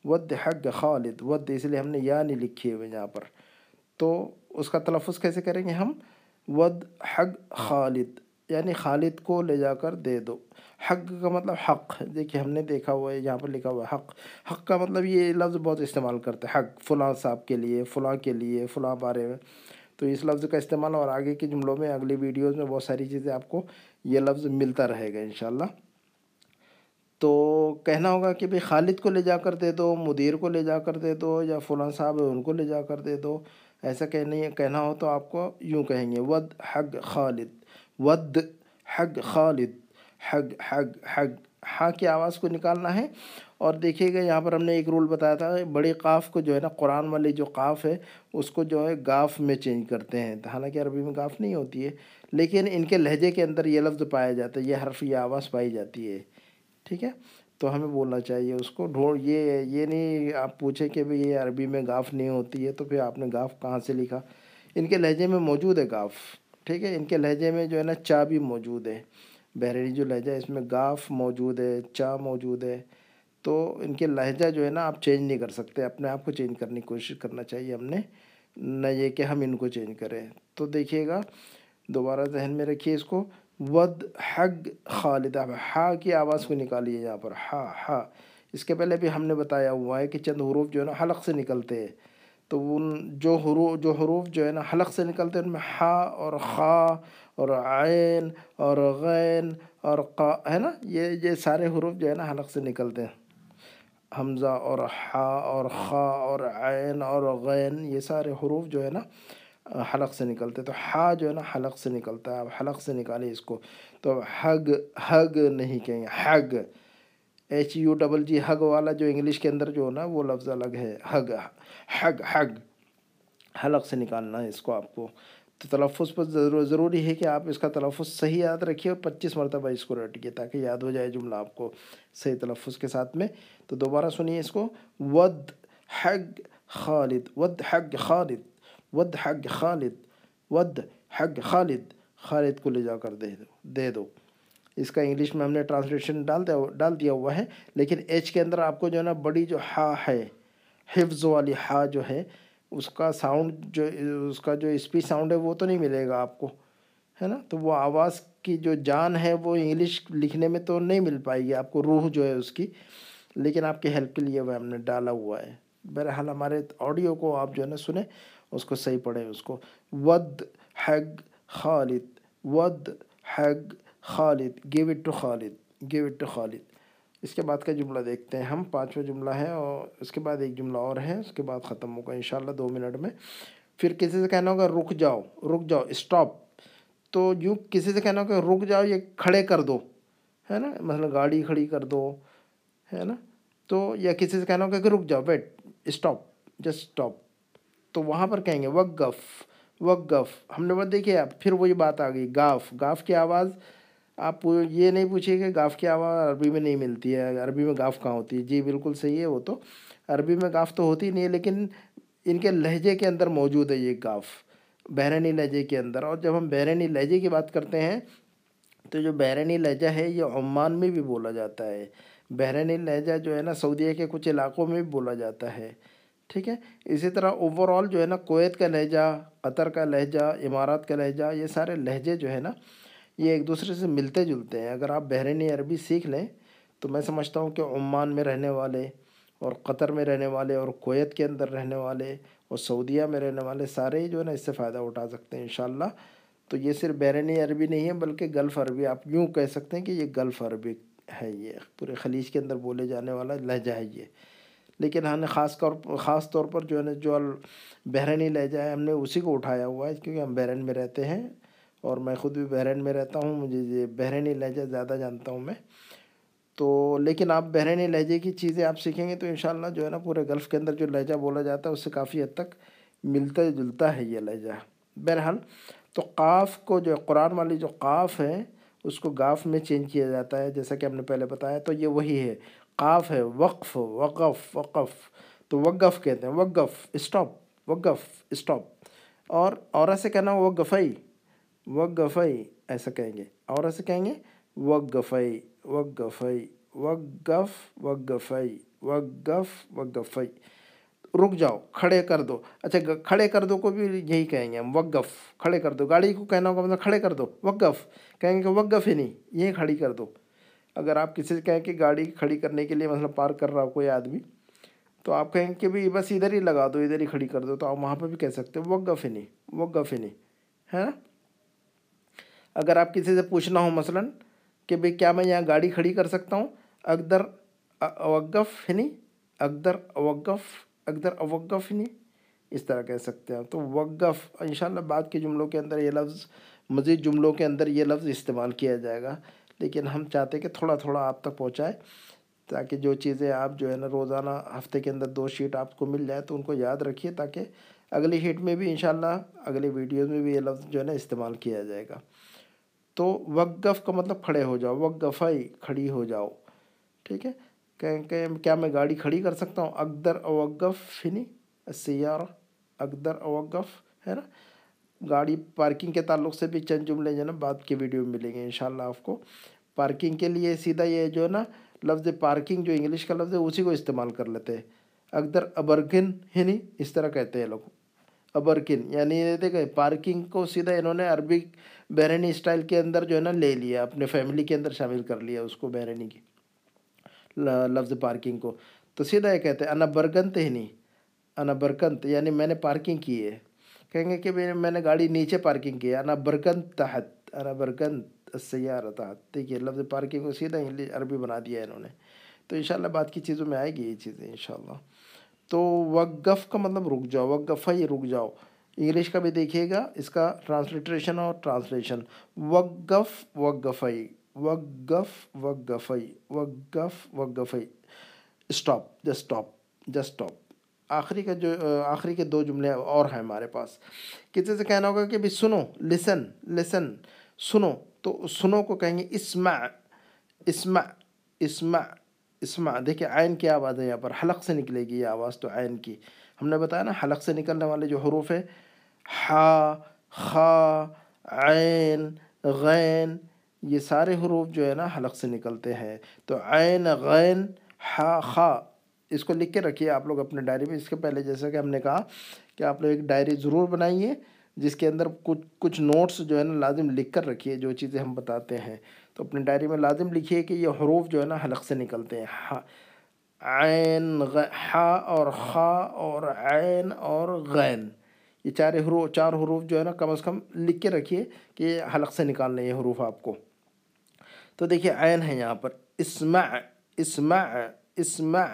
Speaker 1: With hug Khalid, with us لیے ہم نے یا نہیں لکھی ہوئے یہاں پر۔ تو اس کا تلفظ کیسے کریں گے ہم؟ ود حق خالد یعنی خالد کو لے جا کر دے دو۔ حق کا مطلب حق، دیکھیے ہم نے دیکھا ہوا ہے، یہاں پر لکھا ہوا ہے حق۔ حق کا مطلب یہ لفظ بہت استعمال کرتے ہیں، حق، فلاں صاحب کے لیے، فلاں کے لیے، فلاں بارے میں۔ تو اس لفظ کا استعمال اور آگے کے جملوں میں، اگلی ویڈیوز میں بہت ساری چیزیں آپ کو یہ لفظ ملتا رہے گا انشاءاللہ۔ تو کہنا ہوگا کہ بھئی خالد کو لے جا کر دے دو، مدیر کو لے جا کر دے دو یا فلاں صاحب ہے ان کو لے جا کر دے دو۔ ایسا کہنے کہنا ہو تو آپ کو یوں کہیں گے، with hug Khalid, with hug خالد، حق حق حق۔ ہاں کی آواز کو نکالنا ہے۔ اور دیکھیے گا، یہاں پر ہم نے ایک رول بتایا تھا، بڑے قاف کو جو ہے نا، قرآن والی جو قاف ہے اس کو جو ہے گاف میں چینج کرتے ہیں۔ حالانکہ عربی میں گاف نہیں ہوتی ہے۔ لیکن ان کے لہجے کے اندر یہ لفظ پایا جاتا ہے یہ حرف، یہ آواز پائی جاتی ہے، ٹھیک ہے؟ تو ہمیں بولنا چاہیے اس کو۔ ڈھونڈ، یہ یہ نہیں آپ پوچھیں کہ بھئی یہ عربی میں گاف نہیں ہوتی ہے، تو پھر آپ نے گاف کہاں سے لکھا؟ ان کے لہجے میں موجود ہے گاف، ٹھیک ہے؟ ان کے لہجے میں جو ہے نا چا بھی موجود ہے۔ بحرینی جو لہجہ ہے، اس میں گاف موجود ہے، چا موجود ہے۔ تو ان کے لہجہ جو ہے نا آپ چینج نہیں کر سکتے، اپنے آپ کو چینج کرنے کی کوشش کرنا چاہیے ہم نے، نہ یہ کہ ہم ان کو چینج کریں۔ تو دیکھیے گا دوبارہ ذہن میں رکھیے اس کو۔ ود حق خالد ہا کی آواز کو نکالیے یہاں پر۔ ہا ہا۔ اس کے پہلے بھی ہم نے بتایا ہوا ہے کہ چند حروف جو ہے نا حلق سے نکلتے ہیں۔ تو ان جو حروف جو حروف جو ہے نا حلق سے نکلتے ہیں، ان میں ہا اور خا اور عین اور غین اور قا، ہے نا؟ یہ یہ سارے حروف جو ہے نا حلق سے نکلتے ہیں۔ حمزہ اور ہا اور خا اور عین اور غین، یہ سارے حروف جو ہے نا حلق سے نکلتے تو ہا جو ہے نا، حلق سے نکلتا ہے۔ اب حلق سے نکالیں اس کو، تو حگ حگ نہیں کہیں گے، hug. H U double G hug والا جو انگلش کے اندر جو ہے نا، وہ لفظ الگ ہے، حگ حگ حگ۔ حلق سے نکالنا ہے اس کو آپ کو۔ تو تلفظ پر ضروری ہے کہ آپ اس کا تلفظ صحیح یاد رکھیے اور پچیس مرتبہ اس کو رٹیے تاکہ یاد ہو جائے جملہ آپ کو صحیح تلفظ کے ساتھ میں۔ تو دوبارہ سنیے اس کو۔ With hug Khalid, with hug Khalid. With hug Khalid, with hug خالد خالد کو لے جا کر دے دو دے دو۔ اس کا انگلش میں ہم نے ٹرانسلیشن ڈال دیا ڈال دیا ہوا ہے۔ لیکن ایچ کے اندر آپ کو جو ہے نا بڑی جو ہا ہے، حفظ والی ہا جو ہے، اس کا ساؤنڈ جو، اس کا جو اسپیچ ساؤنڈ ہے وہ تو نہیں ملے گا آپ کو، ہے نا؟ تو وہ آواز کی جو جان ہے وہ انگلش لکھنے میں تو نہیں مل پائے گی، آپ کو روح جو ہے اس کی۔ لیکن آپ کے ہیلپ کے لیے وہ ہم نے ڈالا ہوا ہے۔ بہرحال ہمارے آڈیو کو آپ جو ہے نا سنیں۔ اس کو صحیح پڑھیں، اس کو with hug Khalid, with hug Khalid give it to Khalid give it to Khalid. اس کے بعد کا جملہ دیکھتے ہیں ہم، پانچواں جملہ ہے اور اس کے بعد ایک جملہ اور ہے، اس کے بعد ختم ہوگا انشاءاللہ دو منٹ میں۔ پھر کسی سے کہنا ہوگا رک جاؤ رک جاؤ اسٹاپ تو یوں کسی سے کہنا ہوگا رک جاؤ، یہ کھڑے کر دو، ہے نا؟ مثلا گاڑی کھڑی کر دو، ہے نا؟ تو یا کسی سے کہنا ہوگا کہ رک جاؤ بیٹ اسٹاپ جسٹ اسٹاپ تو وہاں پر کہیں گے وقف وقف۔ ہم نے بات دیکھیے اب پھر وہی بات آ گئی، گاف۔ گاف کی آواز آپ یہ نہیں پوچھیے کہ گاف کی آواز عربی میں نہیں ملتی ہے، عربی میں گاف کہاں ہوتی ہے؟ جی بالکل صحیح ہے، وہ تو عربی میں گاف تو ہوتی نہیں ہے، لیکن ان کے لہجے کے اندر موجود ہے یہ گاف، بحرینی لہجے کے اندر۔ اور جب ہم بحرینی لہجے کی بات کرتے ہیں، تو جو بحرینی لہجہ ہے، یہ عمان میں بھی بولا جاتا ہے۔ بحرینی لہجہ جو ہے نا، سعودیہ کے کچھ علاقوں میں بھی بولا جاتا ہے۔ ٹھیک ہے؟ اسی طرح اوور آل جو ہے نا، کویت کا لہجہ، قطر کا لہجہ امارات کا لہجہ، یہ سارے لہجے جو ہے نا، یہ ایک دوسرے سے ملتے جلتے ہیں۔ اگر آپ بحرینی عربی سیکھ لیں، تو میں سمجھتا ہوں کہ عمان میں رہنے والے اور قطر میں رہنے والے اور کویت کے اندر رہنے والے اور سعودیہ میں رہنے والے سارے ہی جو ہے نا، اس سے فائدہ اٹھا سکتے ہیں انشاءاللہ۔ تو یہ صرف بحرینی عربی نہیں ہے، بلکہ گلف عربی، آپ یوں کہہ سکتے ہیں کہ یہ گلف عربی ہے، یہ پورے خلیج کے اندر بولے جانے والا لہجہ ہے یہ۔ لیکن ہم نے خاص طور خاص طور پر جو ہے نا، جو بحرینی لہجہ ہے، ہم نے اسی کو اٹھایا ہوا ہے، کیونکہ ہم بحرین میں رہتے ہیں اور میں خود بھی بحرین میں رہتا ہوں، مجھے یہ بحرینی لہجہ زیادہ جانتا ہوں میں۔ تو لیکن آپ بحرینی لہجے کی چیزیں آپ سیکھیں گے تو انشاءاللہ جو ہے نا، پورے گلف کے اندر جو لہجہ بولا جاتا ہے، اس سے کافی حد تک ملتا جلتا ہے یہ لہجہ۔ بہرحال، تو قاف کو جو قرآن والی جو قاف ہے، اس کو گاف میں چینج کیا جاتا ہے، جیسا کہ ہم نے پہلے بتایا، تو یہ وہی ہے۔ قاف ہے، وقف وقف وقف، تو وقف کہتے ہیں، وقف اسٹاپ وقف اسٹاپ اور اورا سے کہنا وقفئی وقفئی ایسا کہیں گے اورا سے کہیں گے وقفئی وقفئی وقف وقفئی وقف وقفئی رک جاؤ، کھڑے کر دو اچھا کھڑے کر دو کو بھی یہی کہیں گے ہم، وقف، کھڑے کر دو، گاڑی کو کہنا ہوگا مطلب کھڑے کر دو، وقف، کہیں گے کہ وقف ہی نہیں یہ کھڑی کر دو اگر آپ کسی سے کہیں کہ گاڑی کھڑی کرنے کے لیے مثلا پارک کر رہا ہو کوئی آدمی، تو آپ کہیں کہ بھائی بس ادھر ہی لگا دو، ادھر ہی کھڑی کر دو، تو آپ وہاں پہ بھی کہہ سکتے ہو، وقف نہیں وقف نہیں ہے نا اگر آپ کسی سے پوچھنا ہو مثلا کہ بھائی کیا میں یہاں گاڑی کھڑی کر سکتا ہوں؟ اقدر اوقف نہیں، اقدر اوقف اقدر اوقف نہیں، اس طرح کہہ سکتے ہیں تو وقف، انشاءاللہ بعد کے جملوں کے اندر یہ لفظ، مزید جملوں کے اندر یہ لفظ استعمال کیا جائے گا۔ لیکن ہم چاہتے کہ تھوڑا تھوڑا آپ تک پہنچائے تاکہ جو چیزیں آپ جو ہے نا روزانہ ہفتے کے اندر دو شیٹ آپ کو مل جائے تو ان کو یاد رکھیے تاکہ اگلی ہیٹ میں بھی انشاءاللہ اگلی ویڈیوز میں بھی یہ لفظ جو ہے نا استعمال کیا جائے گا۔ تو وقف کا مطلب کھڑے ہو جاؤ، وقفائی کھڑی ہو جاؤ، ٹھیک ہے؟ کہیں کہ کیا میں گاڑی کھڑی کر سکتا ہوں؟ اقدر اوقف فنی سیارہ اقدر اوقف، ہے نا؟ گاڑی پارکنگ کے تعلق سے بھی چند جملے جو ہے نا بعد کے ویڈیو میں ملیں گے انشاءاللہ آپ کو۔ پارکنگ کے لیے سیدھا یہ جو ہے نا لفظ پارکنگ جو انگلش کا لفظ ہے، اسی کو استعمال کر لیتے ہیں۔ اکدر ابرگن ہے یعنی نہیں اس طرح کہتے ہیں لوگ۔ ابرکن یعنی یہ دیکھیں، پارکنگ کو سیدھا انہوں نے عربی بحرینی اسٹائل کے اندر جو ہے نا لے لیا، اپنے فیملی کے اندر شامل کر لیا اس کو بحرینی کی لفظ پارکنگ کو۔ تو سیدھا یہ کہتے ہیں، انا برگنت ہی نہیں انا برکنت یعنی میں نے پارکنگ کی ہے۔ کہیں گے کہ میں نے گاڑی نیچے پارکنگ کی انا برکن تحت، انا برکن سیارہ تحت۔ دیکھیے، لفظ پارکنگ کو سیدھا عربی بنا دیا ہے انہوں نے۔ تو انشاءاللہ بات کی چیزوں میں آئے گی یہ چیزیں انشاءاللہ۔ تو وقف کا مطلب رک جاؤ، وقفہ یہ رک جاؤ۔ انگلش کا بھی دیکھیے گا، اس کا ٹرانسلیٹریشن اور ٹرانسلیشن وقف وقفی وقف وقفی وقف وقفی stop just stop just stop آخری کا جو، آخری کے دو جملے اور ہیں ہمارے پاس۔ کسی سے کہنا ہوگا کہ بھائی سنو لسن لسن سنو۔ تو سنو کو کہیں گے اسمع اسمع اسمع اسمع۔ دیکھیں عین کی آواز ہے یہاں پر، حلق سے نکلے گی یہ آواز تو عین کی۔ ہم نے بتایا نا، حلق سے نکلنے والے جو حروف ہیں، ہا، خا، عین، غین، یہ سارے حروف جو ہے نا، حلق سے نکلتے ہیں۔ تو عین، غین، ہا، خا۔ اس کو لکھ کے رکھیے آپ لوگ اپنے ڈائری میں۔ اس کے پہلے جیسا کہ ہم نے کہا کہ آپ لوگ ایک ڈائری ضرور بنائیے، جس کے اندر کچھ کچھ نوٹس جو ہے نا لازم لکھ کر رکھیے جو چیزیں ہم بتاتے ہیں۔ تو اپنے ڈائری میں لازم لکھیے کہ یہ حروف جو ہے نا حلق سے نکلتے ہیں۔ عین ہا اور خا اور عین اور غین۔ یہ چار حروف چار حروف جو ہے نا کم از کم لکھ کے رکھیے کہ یہ حلق سے نکالنے یہ حروف آپ کو۔ تو دیکھیے عین ہے یہاں پر۔ اسمع اسمع اسمع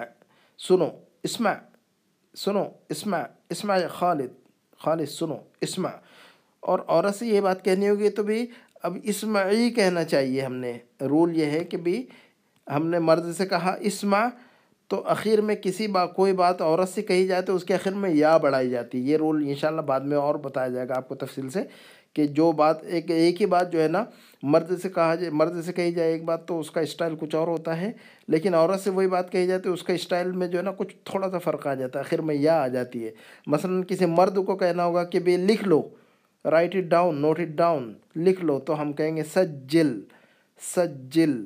Speaker 1: سنو، اسمع سنو، اسمع اسمع یا خالد خالد سنو، اسمع۔ اور عورت سے یہ بات کہنی ہوگی تو بھی اب اسمعی کہنا چاہیے ہم نے۔ رول یہ ہے کہ بھی ہم نے مرد سے کہا اسمع تو اخیر میں کسی با، کوئی بات عورت سے کہی جائے تو اس کے اخیر میں یا بڑھائی جاتی۔ یہ رول انشاءاللہ بعد میں اور بتایا جائے گا آپ کو تفصیل سے۔ کہ جو بات ایک ایک ہی بات جو ہے نا، مرد سے کہا جائے، مرد سے کہی جائے ایک بات تو اس کا اسٹائل کچھ اور ہوتا ہے، لیکن عورت سے وہی بات کہی جاتی ہے اس کا اسٹائل میں جو ہے نا کچھ تھوڑا سا فرق آ جاتا ہے، آخر میں یا آ جاتی ہے۔ مثلا کسی مرد کو کہنا ہوگا کہ بھائی لکھ لو write it down note it down لکھ لو، تو ہم کہیں گے سجل سجل۔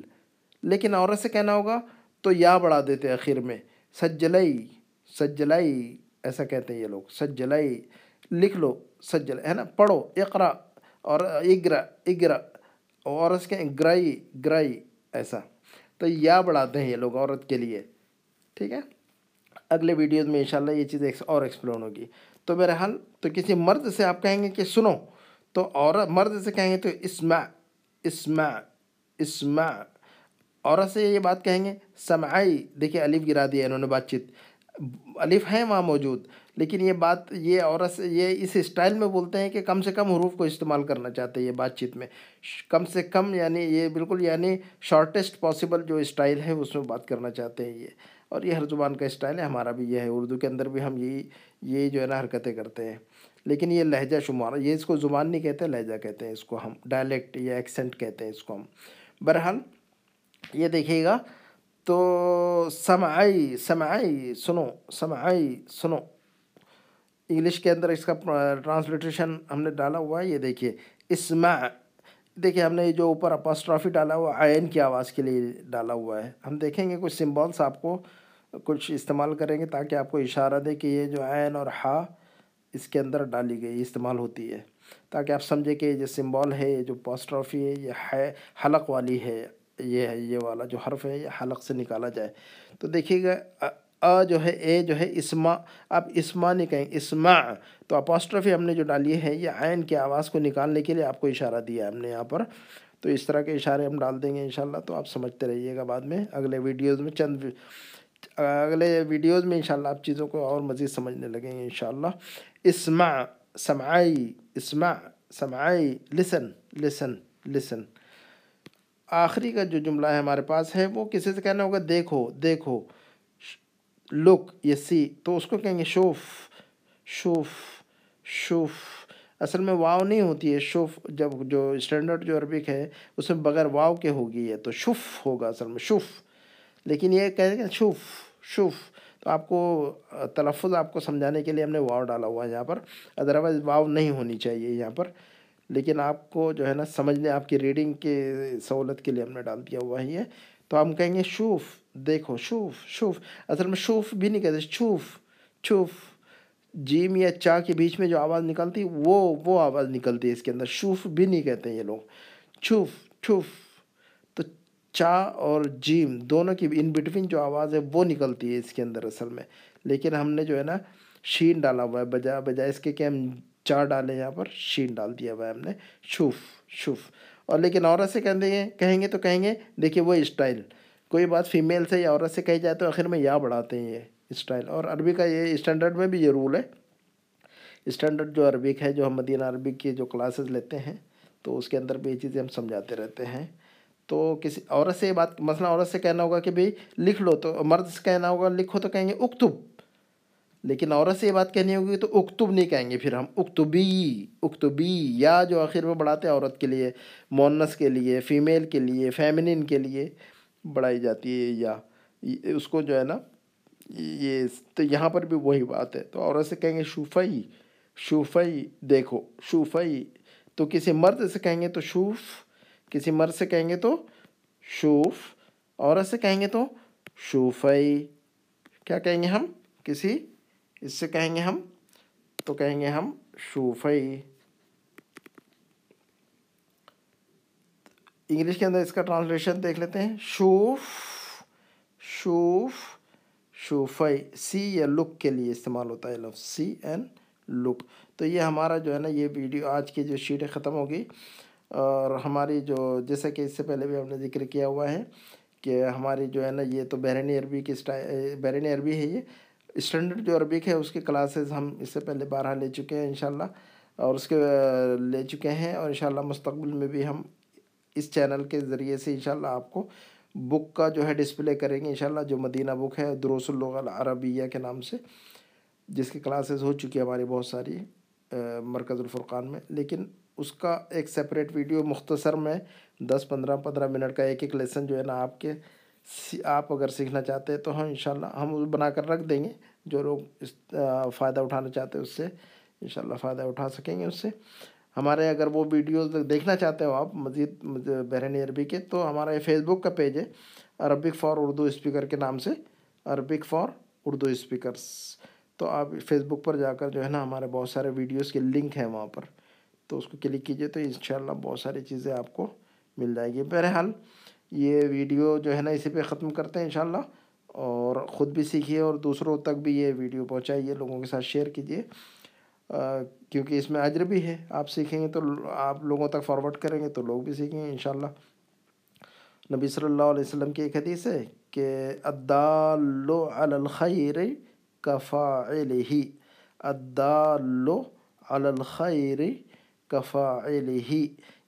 Speaker 1: لیکن عورت سے کہنا ہوگا تو یا بڑھا دیتے آخر میں سجلئی سجلائی، ایسا کہتے ہیں یہ لوگ، سجلائی۔ لکھ لو، سجل، ہے نا؟ پڑھو اقرا اور اگرا اگرا اور اس کے گرائی گرائی ایسا۔ تو یا بڑھاتے ہیں یہ لوگ عورت کے لیے، ٹھیک ہے؟ اگلے ویڈیوز میں انشاءاللہ یہ چیز اور ایکسپلون ہوگی۔ تو بہرحال تو کسی مرد سے آپ کہیں گے کہ سنو، تو عورت، مرد سے کہیں گے تو اسمع اسمع اسمع۔ عورت سے یہ بات کہیں گے سمعائی دیکھیں الف گرا دیا انہوں نے بات چیت۔ الف ہیں وہاں موجود لیکن یہ بات، یہ عورت یہ اس اسٹائل میں بولتے ہیں کہ کم سے کم حروف کو استعمال کرنا چاہتے ہیں یہ بات چیت میں۔ کم سے کم یعنی یہ بالکل یعنی شارٹیسٹ پاسبل جو اسٹائل ہے اس میں بات کرنا چاہتے ہیں یہ۔ اور یہ ہر زبان کا اسٹائل ہے، ہمارا بھی یہ ہے۔ اردو کے اندر بھی ہم یہی یہی جو ہے نا حرکتیں کرتے ہیں۔ لیکن یہ لہجہ شمار، یہ اس کو زبان نہیں کہتے، لہجہ کہتے ہیں اس کو ہم۔ ڈائلیکٹ یا ایکسنٹ کہتے ہیں اس کو ہم۔ بہرحال یہ دیکھیے گا۔ تو سمعی سمعی، سنو سمعی، سنو۔ انگلش کے اندر اس کا ٹرانسلیٹریشن ہم نے ڈالا ہوا ہے، یہ دیکھیے اسمع دیکھیے ہم نے جو اوپر اپاسٹرافی ڈالا ہوا آئین کی آواز کے لیے ڈالا ہوا ہے۔ ہم دیکھیں گے کچھ سمبولس آپ کو کچھ استعمال کریں گے تاکہ آپ کو اشارہ دے کہ یہ جو عین اور ہا اس کے اندر ڈالی گئی استعمال ہوتی ہے۔ تاکہ آپ سمجھیں کہ یہ جو سمبول ہے، یہ جو پاسٹرافی ہے، یہ ہے، حلق والی ہے، یہ ہے، یہ والا جو حرف ہے، یہ حلق سے نکالا جائے۔ تو دیکھیے گا ا جو ہے، اے جو ہے اسما آپ اسما نہیں کہیں اسما تو اپاسٹرافی ہم نے جو ڈالی ہے، یہ عین کی آواز کو نکالنے کے لیے آپ کو اشارہ دیا ہے ہم نے یہاں پر۔ تو اس طرح کے اشارے ہم ڈال دیں گے انشاءاللہ، تو آپ سمجھتے رہیے گا بعد میں۔ اگلے ویڈیوز میں چند اگلے ویڈیوز میں انشاءاللہ آپ چیزوں کو اور مزید سمجھنے لگیں گے انشاءاللہ۔ اسمع سمعائی اسمع سمعائی لسن لسن لسن۔ آخری کا جو جملہ ہے ہمارے پاس ہے، وہ کسی سے کہنا ہوگا؟ دیکھو دیکھو۔ لک یہ سی تو اس کو کہیں گے شوف شوف شوف۔ اصل میں واو نہیں ہوتی ہے، شوف جب جو اسٹینڈرڈ جو عربک ہے، اس میں بغیر واو کے ہوگی ہے تو شف ہوگا اصل میں شف لیکن یہ کہیں گے شوف شوف۔ تو آپ کو تلفظ آپ کو سمجھانے کے لیے ہم نے واو ڈالا ہوا ہے یہاں پر۔ ادروائز واو نہیں ہونی چاہیے یہاں پر۔ لیکن آپ کو جو ہے نا، سمجھنے، آپ کی ریڈنگ کے سہولت کے لیے ہم نے ڈال دیا ہوا ہی ہے تو ہم کہیں گے شوف۔ دیکھو، شوف شوف، اصل میں شوف بھی نہیں کہتے چھوف چھوف جیم یا چا کے بیچ میں جو آواز نکلتی، وہ وہ آواز نکلتی ہے اس کے اندر، شوف بھی نہیں کہتے ہیں یہ لوگ۔ چھوف چھوف تو چا اور جیم دونوں کی ان بٹوین جو آواز ہے وہ نکلتی ہے اس کے اندر اصل میں۔ لیکن ہم نے جو ہے نا، شین ڈالا ہوا ہے، بجا بجائے اس کے کہ ہم چا ڈالیں یہاں پر، شین ڈال دیا ہوا ہے ہم نے۔ شوف شوف۔ اور لیکن عورت سے کہیں گے کہیں گے تو کہیں گے، دیکھیے وہ اسٹائل۔ کوئی بات فیمیل سے یا عورت سے کہی جائے تو آخر میں یا بڑھاتے ہیں یہ اسٹائل اور عربی کا یہ اسٹینڈرڈ میں بھی یہ رول ہے. اسٹینڈرڈ جو عربک ہے، جو ہم مدینہ عربک کی جو کلاسز لیتے ہیں، تو اس کے اندر بھی یہ چیزیں ہم سمجھاتے رہتے ہیں. تو کسی عورت سے یہ بات، مثلا عورت سے کہنا ہوگا کہ بھئی لکھ لو تو، مرد سے کہنا ہوگا لکھو تو کہیں گے اکتب لیکن عورت سے یہ بات کہنی ہوگی تو اکتب نہیں کہیں گے، پھر ہم اکتبی اکتبی یا جو آخر میں بڑھاتے ہیں عورت کے لیے، مونس کے لیے فیمیل کے لیے فیمنن کے لیے. بڑھائی جاتی ہے یا اس کو جو ہے نا، یہ تو یہاں پر بھی وہی بات ہے۔ تو عورت سے کہیں گے شوفئی شوفئی دیکھو شوفئی تو کسی مرد سے کہیں گے تو شوف، کسی مرد سے کہیں گے تو شوف، عورت سے کہیں گے تو شوفئی کیا کہیں گے ہم؟ کسی، اس سے کہیں گے ہم؟ تو کہیں گے ہم شوفئی انگلش کے اندر اس کا ٹرانسلیشن دیکھ لیتے ہیں۔ شوف شوف شوفئی سی یا لک کے لیے استعمال ہوتا ہے لفظ۔ See and look. تو یہ ہمارا جو ہے نا، یہ ویڈیو آج کی جو شیٹ ختم ہوگی۔ اور ہماری جو، جیسا کہ اس سے پہلے بھی ہم نے ذکر کیا ہوا ہے کہ ہماری جو ہے نا، یہ تو بحرینی عربی کی بحرینی عربی ہے یہ۔ اسٹینڈرڈ جو عربک ہے اس کی کلاسز ہم اس سے پہلے بارہ لے چکے ہیں انشاءاللہ۔ اور اس کے، لے چکے ہیں اور انشاءاللہ مستقبل میں بھی ہم اس چینل کے ذریعے سے انشاءاللہ آپ کو بک کا جو ہے ڈسپلے کریں گے، انشاءاللہ جو مدینہ بک ہے، دروس اللغة العربیہ کے نام سے، جس کی کلاسز ہو چکی ہے ہماری بہت ساری مرکز الفرقان میں۔ لیکن اس کا ایک سیپریٹ ویڈیو مختصر میں دس، پندرہ پندرہ منٹ کا ایک ایک لیسن جو ہے نا آپ کے آپ اگر سیکھنا چاہتے ہیں تو ہم انشاءاللہ ہم بنا کر رکھ دیں گے۔ جو لوگ اس فائدہ اٹھانا چاہتے ہیں اس سے انشاءاللہ فائدہ اٹھا سکیں گے اس سے۔ ہمارے اگر وہ ویڈیوز دیکھنا چاہتے ہو آپ، مزید بحرینی عربی کے، تو ہمارا یہ فیس بک کا پیج ہے، عربک فار اردو اسپیکر کے نام سے، عربک فار اردو اسپیکرس تو آپ فیس بک پر جا کر جو ہے نا، ہمارے بہت سارے ویڈیوز کے لنک ہیں وہاں پر، تو اس کو کلک کیجیے تو انشاءاللہ بہت ساری چیزیں آپ کو مل جائے گی۔ بہرحال، یہ ویڈیو جو ہے نا، اسی پہ ختم کرتے ہیں انشاءاللہ، اور خود بھی سیکھیے اور دوسروں تک بھی یہ ویڈیو پہنچائیے، لوگوں کے ساتھ شیئر کیجیے کیونکہ اس میں اجر بھی ہے۔ آپ سیکھیں گے تو آپ لوگوں تک فارورڈ کریں گے تو لوگ بھی سیکھیں گے، انشاءاللہ۔ نبی صلی اللہ علیہ وسلم کی ایک حدیث ہے کہ الدال علی الخیر کفاعلہ الدال علی الخیر کفاعلہ۔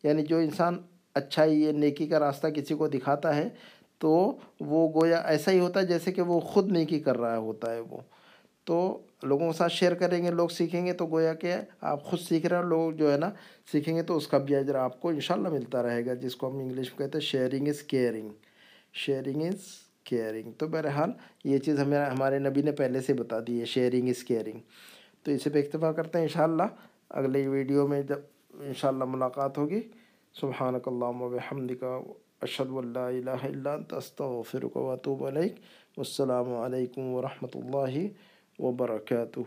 Speaker 1: یعنی جو انسان اچھائی یا نیکی کا راستہ کسی کو دکھاتا ہے تو وہ گویا ایسا ہی ہوتا ہے جیسے کہ وہ خود نیکی کر رہا ہوتا ہے وہ۔ تو لوگوں کے ساتھ شیئر کریں گے، لوگ سیکھیں گے تو گویا کہ آپ خود سیکھ رہے ہیں لوگ جو ہے نا سیکھیں گے تو اس کا بھی اجر آپ کو انشاءاللہ ملتا رہے گا، جس کو ہم انگلش میں کہتے ہیں sharing is caring sharing is caring تو بہرحال یہ چیز ہمیں، ہمارے نبی نے پہلے سے بتا دی ہے شیئرنگ از کیئرنگ تو اسے پہ اکتفا کرتے ہیں انشاءاللہ۔ اگلے ویڈیو میں جب انشاءاللہ ملاقات ہوگی۔ سبحانک اللہم و بحمدک اشد اللہ الہ الا انت، استغفرک و اتوب علیک۔ والسلام علیکم ورحمۃ اللہ وبركاته